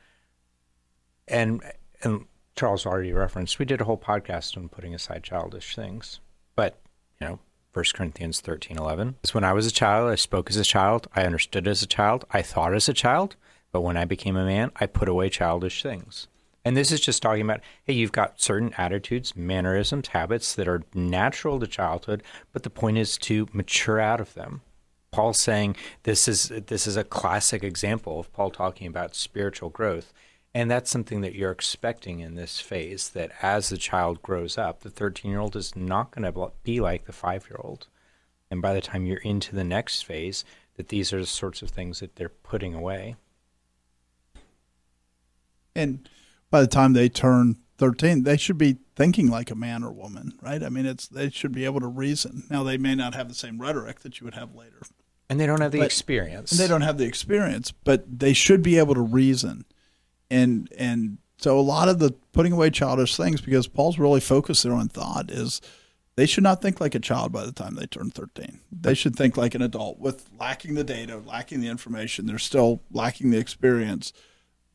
And and Charles already referenced, we did a whole podcast on putting aside childish things but, you know, 1 Corinthians 13 11 is when I was a child, I spoke as a child, I understood as a child, I thought as a child, but when I became a man, I put away childish things. And this is just talking about hey, you've got certain attitudes, mannerisms, habits that are natural to childhood, but the point is to mature out of them. Paul's saying this is this is a classic example of Paul talking about spiritual growth. And that's something that you're expecting in this phase that as the child grows up, the 13 year old is not going to be like the five year old. And by the time you're into the next phase, that these are the sorts of things that they're putting away. And by the time they turn 13, they should be thinking like a man or woman, right? I mean, it's they should be able to reason. Now, they may not have the same rhetoric that you would have later. And they don't have the But- experience. And they don't have the experience, but they should be able to reason. And and so a lot of the putting away childish things because Paul's really focused there on thought is they should not think like a child by the time they turn 13. They should think like an adult with lacking the data, lacking the information. They're still lacking the experience.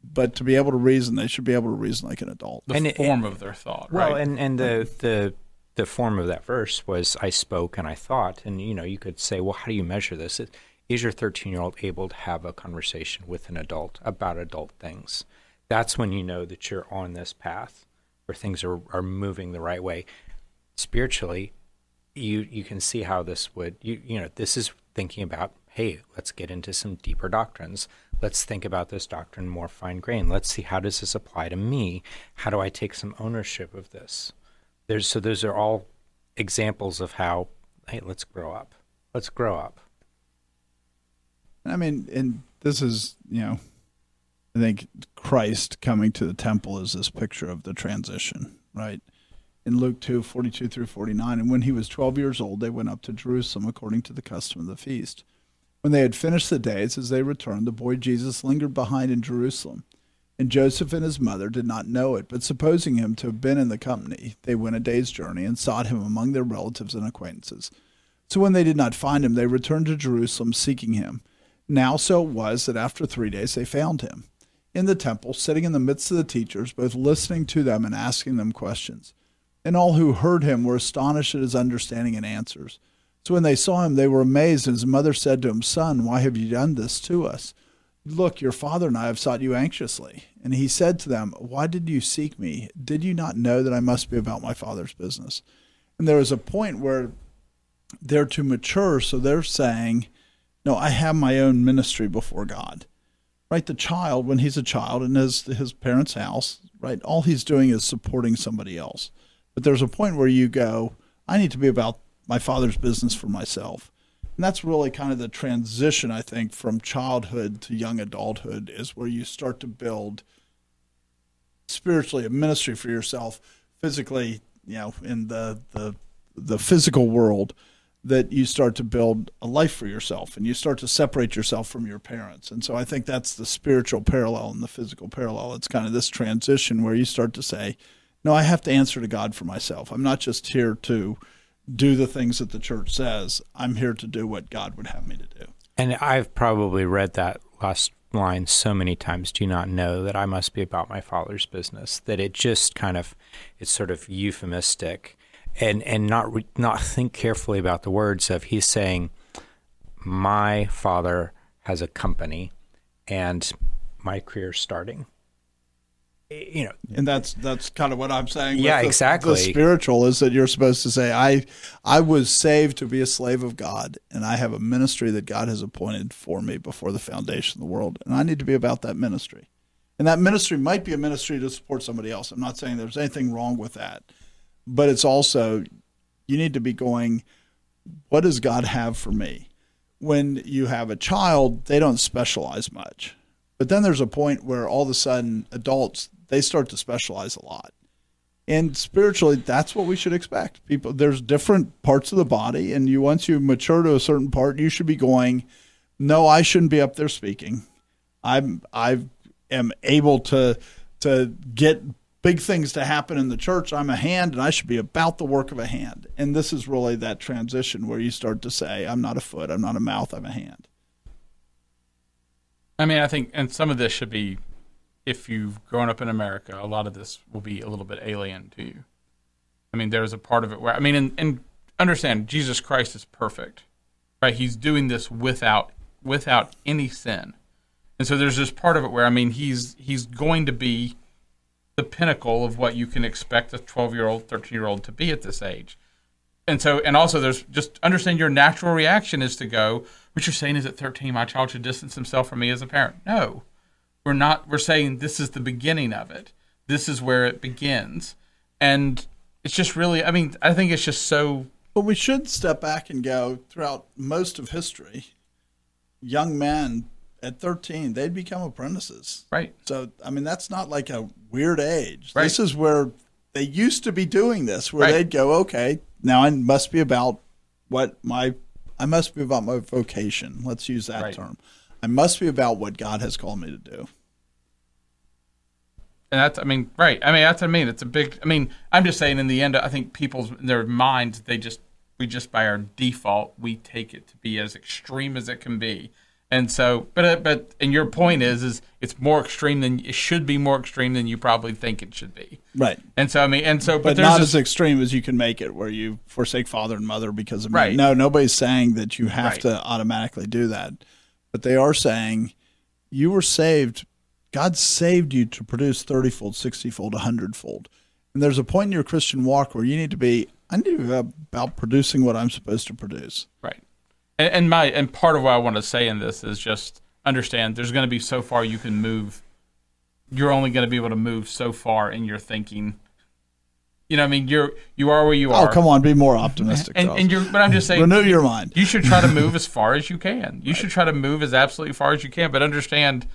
But to be able to reason, they should be able to reason like an adult. The And it- form of their thought, Well, right? and and the the the form of that verse was I spoke and I thought, and you know you could say, well, how do you measure this? Is your 13 year old able to have a conversation with an adult about adult things? That's when you know that you're on this path where things are, are moving the right way. Spiritually, you you can see how this would you you know this is thinking about hey let's get into some deeper doctrines let's think about this doctrine more fine grained let's see how does this apply to me how do i take some ownership of this there's so those are all examples of how hey let's grow up let's grow up I mean, and this is, you know, I think Christ coming to the temple is this picture of the transition, right? In Luke 2, 42 through 49, and when he was 12 years old, they went up to Jerusalem according to the custom of the feast. When they had finished the days, as they returned, the boy Jesus lingered behind in Jerusalem. And Joseph and his mother did not know it, but supposing him to have been in the company, they went a day's journey and sought him among their relatives and acquaintances. So when they did not find him, they returned to Jerusalem seeking him. Now so it was that after three days they found him in the temple, sitting in the midst of the teachers, both listening to them and asking them questions. And all who heard him were astonished at his understanding and answers. So when they saw him, they were amazed, and his mother said to him, Son, why have you done this to us? Look, your father and I have sought you anxiously. And he said to them, Why did you seek me? Did you not know that I must be about my father's business? And there is a point where they're to mature, so they're saying, No, I have my own ministry before God. Right? The child, when he's a child in his his parents' house, right, all he's doing is supporting somebody else. But there's a point where you go, I need to be about my father's business for myself. And that's really kind of the transition, I think, from childhood to young adulthood is where you start to build spiritually a ministry for yourself, physically, you know, in the the the physical world, that you start to build a life for yourself and you start to separate yourself from your parents. And so I think that's the spiritual parallel and the physical parallel. It's kind of this transition where you start to say, no, I have to answer to God for myself. I'm not just here to do the things that the church says. I'm here to do what God would have me to do. And I've probably read that last line so many times do not know that I must be about my father's business that it just kind of it's sort of euphemistic and and not re, not think carefully about the words of he's saying my father has a company and my career starting you know and that's that's kind of what I'm saying. Yeah, the- exactly. The spiritual is that you're supposed to say, "I, I was saved to be a slave of God, and I have a ministry that God has appointed for me before the foundation of the world, and I need to be about that ministry." And that ministry might be a ministry to support somebody else. I'm not saying there's anything wrong with that, but it's also you need to be going, "What does God have for me?" When you have a child, they don't specialize much. But then there's a point where all of a sudden adults they start to specialize a lot. And spiritually, that's what we should expect. People there's different parts of the body and you once you mature to a certain part, you should be going, No, I shouldn't be up there speaking. I'm I am able to to get big things to happen in the church. I'm a hand and I should be about the work of a hand. And this is really that transition where you start to say, I'm not a foot, I'm not a mouth, I'm a hand. I mean, I think, and some of this should be, if you've grown up in America, a lot of this will be a little bit alien to you. I mean, there's a part of it where, I mean, and, and understand, Jesus Christ is perfect, right? He's doing this without without any sin, and so there's this part of it where, I mean, he's he's going to be the pinnacle of what you can expect a 12 year old, 13 year old to be at this age. And so, and also, there's just understand your natural reaction is to go. What you're saying is at 13, my child should distance himself from me as a parent. No, we're not. We're saying this is the beginning of it. This is where it begins, and it's just really. I mean, I think it's just so. But we should step back and go throughout most of history, young men at 13, they'd become apprentices. Right. So, I mean, that's not like a weird age. Right. This is where they used to be doing this, where Right. they'd go, okay, now I must be about what my, I must be about my vocation. Let's use that Right. term. I must be about what God has called me to do. And that's, I mean, right. I mean, that's what I mean. It's a big, I mean, I'm just saying in the end, I think people's, in their minds, they just, we just by our default, we take it to be as extreme as it can be. And so, but uh, but and your point is is it's more extreme than it should be more extreme than you probably think it should be. Right. And so I mean, and so but, But there's not this- as extreme as you can make it, where you forsake father and mother because of me. Right. No, nobody's saying that you have Right. to automatically do that, but they are saying you were saved. God saved you to produce thirty-fold, sixty-fold, hundred-fold. And there's a point in your Christian walk where you need to be. I need to be about producing what I'm supposed to produce. Right. And, and my and part of what I want to say in this is just understand there's going to be so far you can move. You're only going to be able to move so far in your thinking. You know, what I mean, you're you are where you oh, are. Oh, come on, be more optimistic. And, and you're, but I'm just saying, renew your mind. you should try to move as far as you can. You should try to move as absolutely far as you can, but understand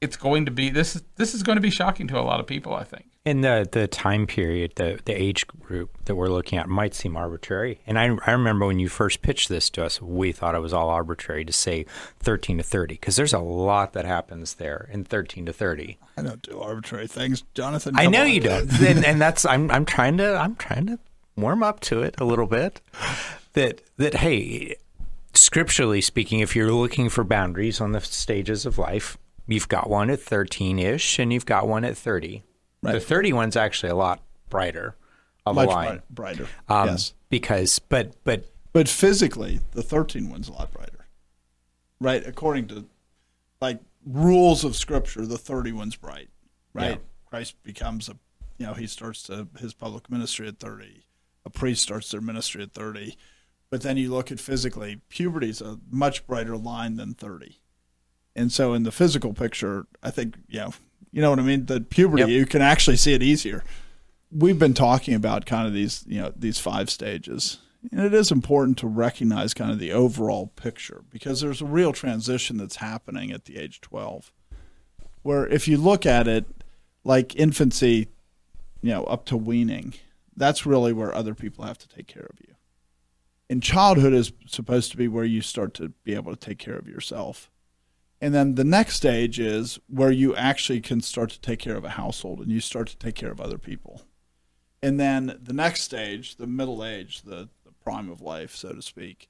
it's going to be this is this is going to be shocking to a lot of people. I think. And the the time period, the the age group that we're looking at might seem arbitrary. And I I remember when you first pitched this to us, we thought it was all arbitrary to say 13 to 30 because there's a lot that happens there in 13 to 30. I don't do arbitrary things, Jonathan. I know on. you don't, and, and that's I'm I'm trying to I'm trying to warm up to it a little bit. That that hey, scripturally speaking, if you're looking for boundaries on the stages of life, you've got one at 13 ish, and you've got one at 30. The 30 one's actually a lot brighter of Much a line. bright- brighter. Um, yes. Because, but, but But physically, the 13 one's a lot brighter. Right? According to like rules of scripture, the 30 one's bright. Right? Yeah. Christ becomes a, you know, he starts to, his public ministry at 30. A priest starts their ministry at 30. But then you look at physically, puberty's a much brighter line than 30. And so in the physical picture, I think, you know, you know what I mean? The puberty, Yep. you can actually see it easier. We've been talking about kind of these, you know, these five stages. And it is important to recognize kind of the overall picture because there's a real transition that's happening at the age 12. Where if you look at it like infancy, you know, up to weaning, that's really where other people have to take care of you. And childhood is supposed to be where you start to be able to take care of yourself. And then the next stage is where you actually can start to take care of a household and you start to take care of other people. And then the next stage, the middle age, the, the prime of life, so to speak,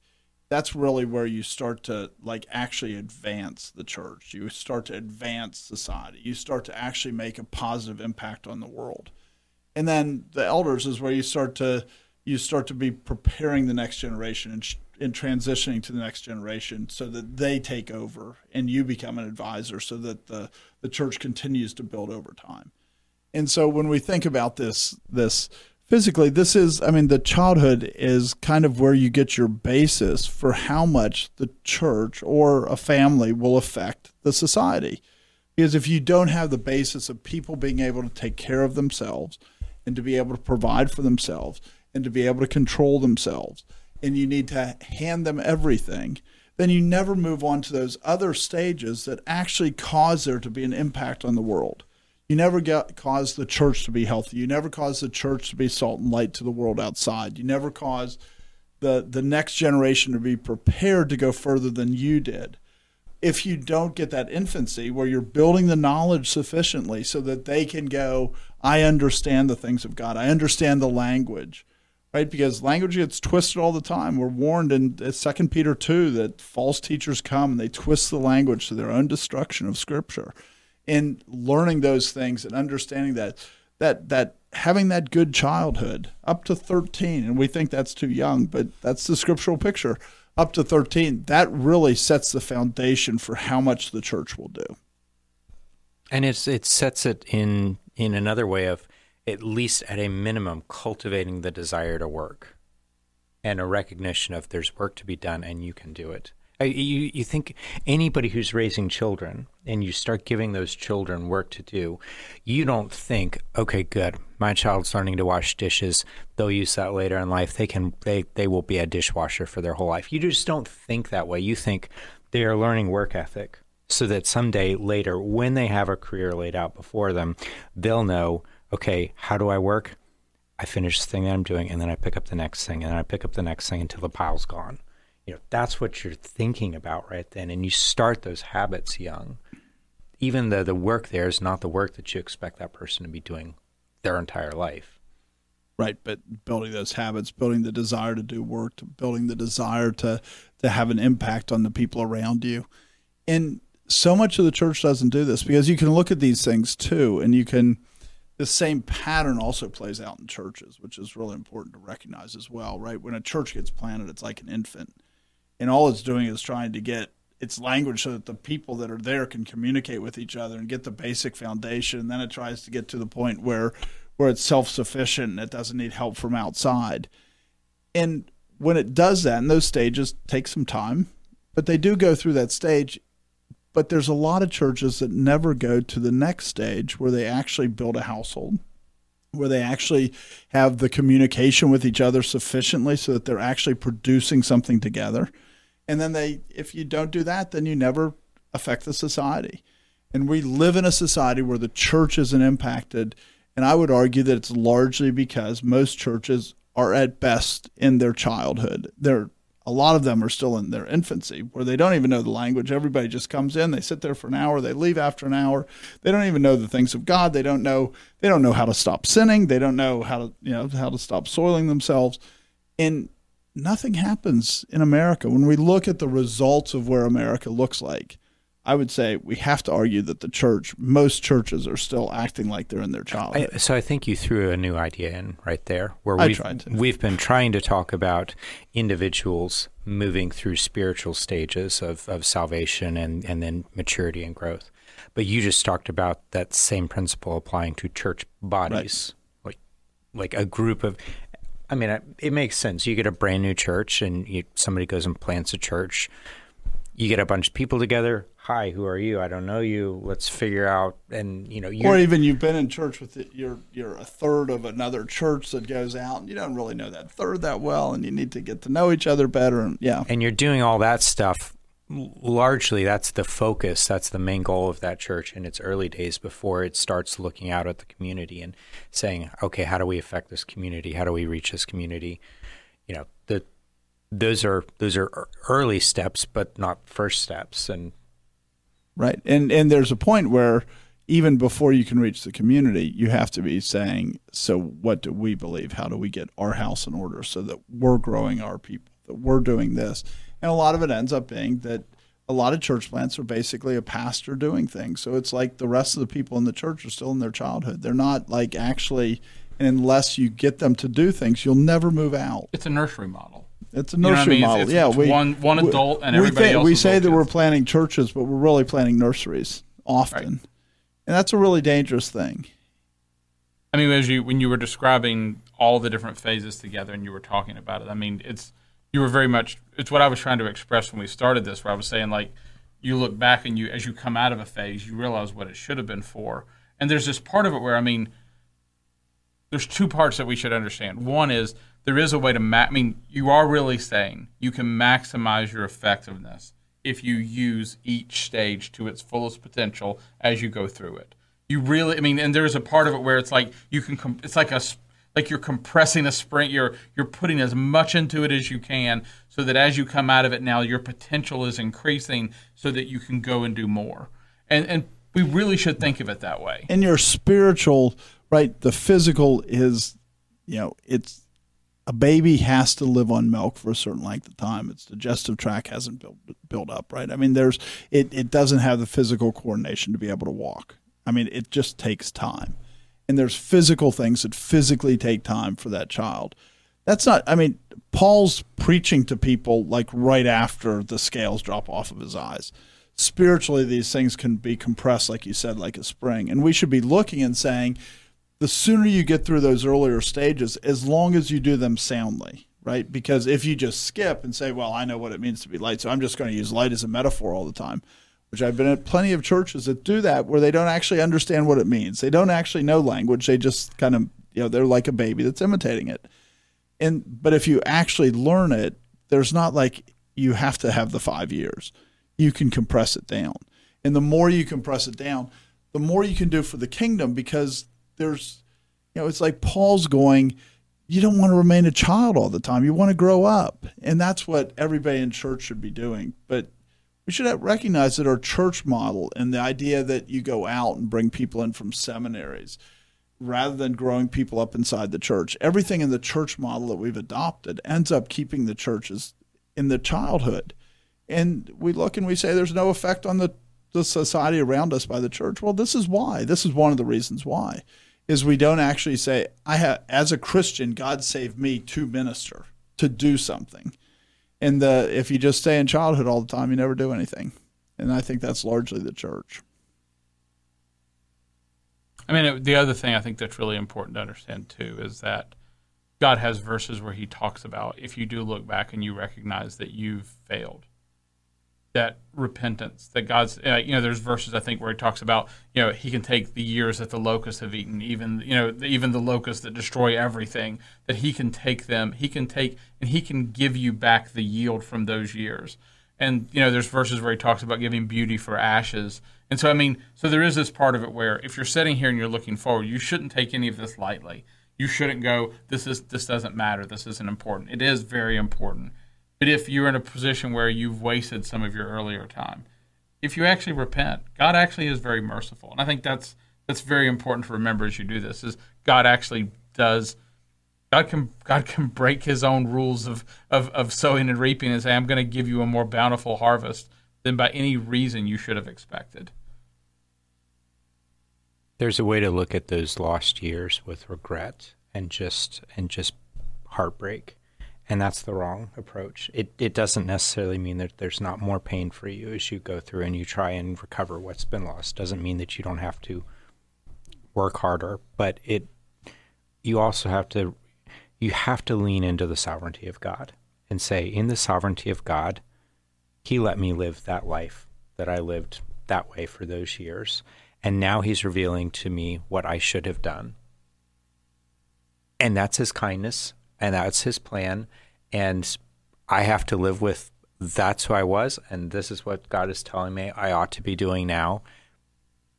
that's really where you start to like actually advance the church. You start to advance society. You start to actually make a positive impact on the world. And then the elders is where you start to you start to be preparing the next generation and, and transitioning to the next generation so that they take over and you become an advisor so that the, the church continues to build over time. And so when we think about this this physically this is I mean the childhood is kind of where you get your basis for how much the church or a family will affect the society. Because if you don't have the basis of people being able to take care of themselves and to be able to provide for themselves and to be able to control themselves, and you need to hand them everything, then you never move on to those other stages that actually cause there to be an impact on the world. You never get, cause the church to be healthy. You never cause the church to be salt and light to the world outside. You never cause the, the next generation to be prepared to go further than you did if you don't get that infancy where you're building the knowledge sufficiently so that they can go, I understand the things of God. I understand the language, right? Because language gets twisted all the time. We're warned in uh, Second Peter 2 that false teachers come and they twist the language to their own destruction of Scripture. In learning those things and understanding that, that, that having that good childhood up to 13, and we think that's too young, but that's the scriptural picture up to 13, that really sets the foundation for how much the church will do. And it's it sets it in in another way of at least at a minimum cultivating the desire to work and a recognition of there's work to be done and you can do it. Uh, you you think anybody who's raising children and you start giving those children work to do, you don't think, okay, good, my child's learning to wash dishes. They'll use that later in life. They can they they will be a dishwasher for their whole life. You just don't think that way. You think they are learning work ethic so that someday later when they have a career laid out before them, they'll know, okay, how do I work? I finish the thing that I'm doing and then I pick up the next thing and then I pick up the next thing until the pile's gone. You know, that's what you're thinking about right then. And you start those habits young. Even though the work there is not the work that you expect that person to be doing their entire life. Right, but building those habits, building the desire to do work, to building the desire to to have an impact on the people around you. And so much of the church doesn't do this because you can look at these things too, and you can. The same pattern also plays out in churches, which is really important to recognize as well, right? When a church gets planted, it's like an infant, and all it's doing is trying to get its language so that the people that are there can communicate with each other and get the basic foundation. And then it tries to get to the point where where it's self sufficient and it doesn't need help from outside. And when it does that, and those stages take some time, but they do go through that stage. But there's a lot of churches that never go to the next stage where they actually build a household, where they actually have the communication with each other sufficiently so that they're actually producing something together. And then they, if you don't do that, then you never affect the society. And we live in a society where the church isn't impacted. And I would argue that it's largely because most churches are at best in their childhood. They're a lot of them are still in their infancy where they don't even know the language. Everybody just comes in, they sit there for an hour, they leave after an hour. They don't even know the things of God. They don't know they don't know how to stop sinning. They don't know how to, you know, how to stop soiling themselves. And nothing happens in America. When we look at the results of where America looks like, I would say we have to argue that the church, most churches, are still acting like they're in their childhood. I, so I think you threw a new idea in right there, where we've we've been trying to talk about individuals moving through spiritual stages of, of salvation and, and then maturity and growth. But you just talked about that same principle applying to church bodies, like like a group of. I mean, it- it makes sense. You get a brand new church, and you, somebody goes and plants a church. You get a bunch of people together. Hi, who are you? I don't know you. Let's figure out. And you know, or even you've been in church with it, you're you're a third of another church that goes out, and you don't really know that third that well, and you need to get to know each other better. And yeah, and you're doing all that stuff largely that's the focus that's the main goal of that church in its early days before it starts looking out at the community and saying okay how do we affect this community how do we reach this community you know the those are those are early steps but not first steps and right. And and there's a point where even before you can reach the community, you have to be saying, so what do we believe? How do we get our house in order so that we're growing our people, that we're doing this? And a lot of it ends up being that a lot of church plants are basically a pastor doing things. So it's like the rest of the people in the church are still in their childhood. They're not like actually, and unless you get them to do things, you'll never move out. It's a nursery model. It's a know I nursery mean? Model. it's- yeah, we one- one we- adult and we everybody think- else We say that we're kids. planting churches, but we're really planting nurseries often, and that's a really dangerous thing. I mean, as you when you were describing all the different phases together and you were talking about it, I mean, it's you were very much it's what I was trying to express when we started this, where I was saying like you look back and you as you come out of a phase, you realize what it should have been for. And there's this part of it where I mean, there's two parts that we should understand. One is there is a way to ma- I mean, you are really saying you can maximize your effectiveness if you use each stage to its fullest potential as you go through it. You really, I mean, and there's a part of it where it's like you can, com- it's like a, like you're compressing a sprint. You're you're putting as much into it as you can, so that as you come out of it now, your potential is increasing, so that you can go and do more. And and we really should think of it that way. And your spiritual, right? The physical is, you know, it's a baby has to live on milk for a certain length of time. Its digestive tract hasn't built built up, right? I mean, there's it. It doesn't have the physical coordination to be able to walk. I mean, it just takes time. And there's physical things that physically take time for that child. That's not. I mean, Paul's preaching to people like right after the scales drop off of his eyes spiritually these things can be compressed like you said like a spring and we should be looking and saying the sooner you get through those earlier stages as long as you do them soundly right? Because if you just skip and say well i know what it means to be light so i'm just going to use light as a metaphor all the time which i've been at plenty of churches that do that where they don't actually understand what it means. They don't actually know language. They just kind of you know they're like a baby that's imitating it. And but if you actually learn it there's not like you have to have the five years. You can compress it down. And the more you compress it down the more you can do for the kingdom because there's you know it's like paul's going you don't want to remain a child all the time you want to grow up and that's what everybody in church should be doing but we should have- recognize that our church model and the idea that you go out and bring people in from seminaries rather than growing people up inside the church. Everything in the church model that we've adopted ends up keeping the churches in the childhood. And we look and we say there's no effect on the, the society around us by the church. Well, this is why. This is one of the reasons why. Is we don't actually say, I have as a Christian, God saved me to minister, to do something. And the if you just stay in childhood all the time, you never do anything. And I think that's largely the church. I mean, it, the other thing I think that's really important to understand too is that God has verses where He talks about if you do look back and you recognize that you've failed, that repentance, that God's, uh, you know, there's verses I think where He talks about, you know, He can take the years that the locusts have eaten, even, you know, even the locusts that destroy everything, that He can take them, He can take, and He can give you back the yield from those years. And, you know, there's verses where He talks about giving beauty for ashes and so, I mean, so there is this part of it where if you're sitting here and you're looking forward, you shouldn't take any of this lightly. You shouldn't go, this is this doesn't matter. This isn't important. It is very important. But if you're in a position where you've wasted some of your earlier time, if you actually repent, God actually is very merciful. And I think that's that's very important to remember as you do this. Is God actually does God can God can break his own rules of, of, of sowing and reaping and say, I'm going to give you a more bountiful harvest than by any reason you should have expected. There's a way to look at those lost years with regret and just and just heartbreak. And that's the wrong approach. It it doesn't necessarily mean that there's not more pain for you as you go through and you try and recover what's been lost. Doesn't mean that you don't have to work harder, but it you also have to you have to lean into the sovereignty of God and say in the sovereignty of God, he let me live that life that I lived that way for those years. And now he's revealing to me what I should have done. And that's his kindness and that's his plan. And I have to live with that's who I was and this is what God is telling me I ought to be doing now.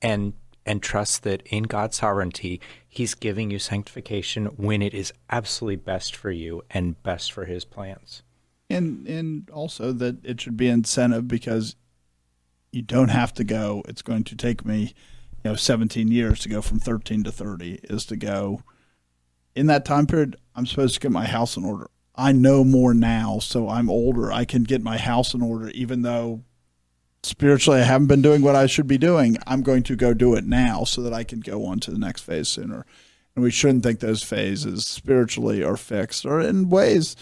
And and trust that in God's sovereignty, He's giving you sanctification when it is absolutely best for you and best for His plans. And and also that it should be incentive because you don't have to go. It's going to take me, you know, 17 years to go from 13 to 30 is to go in that time period. I'm supposed to get my house in order. I know more now, so I'm older. I can get my house in order, even though spiritually I haven't been doing what I should be doing. I'm going to go do it now so that I can go on to the next phase sooner. And we shouldn't think those phases spiritually are fixed or in ways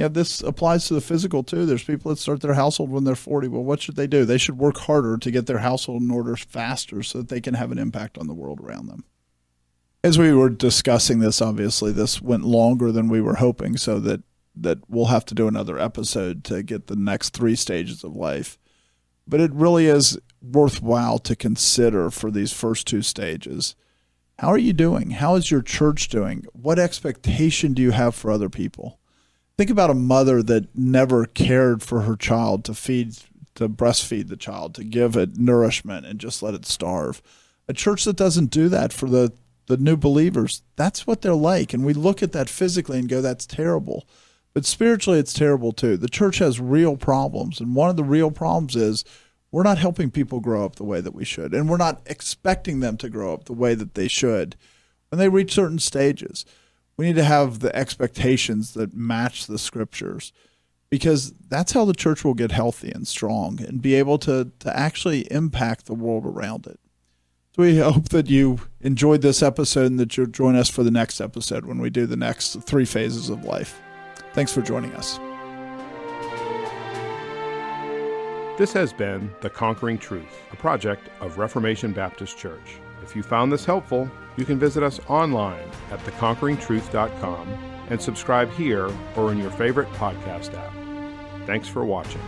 yeah, this applies to the physical too. There's people that start their household when they're 40. Well, what should they do? They should work harder to get their household in order faster so that they can have an impact on the world around them. As we were discussing this, obviously this went longer than we were hoping, so that that we'll have to do another episode to get the next three stages of life. But it really is worthwhile to consider for these first two stages. How are you doing? How is your church doing? What expectation do you have for other people? think about a mother that never cared for her child to feed to breastfeed the child to give it nourishment and just let it starve a church that doesn't do that for the the new believers that's what they're like. And we look at that physically and go that's terrible. But spiritually it's terrible too. The church has real problems. And one of the real problems is we're not helping people grow up the way that we should. And we're not expecting them to grow up the way that they should. When they reach certain stages we need to have the expectations that match the scriptures. Because that's how the church will get healthy and strong and be able to, to actually impact the world around it. We hope that you enjoyed this episode and that you'll join us for the next episode when we do the next three phases of life. Thanks for joining us. This has been The Conquering Truth, a project of Reformation Baptist Church. If you found this helpful, you can visit us online at theconqueringtruth.com and subscribe here or in your favorite podcast app. Thanks for watching.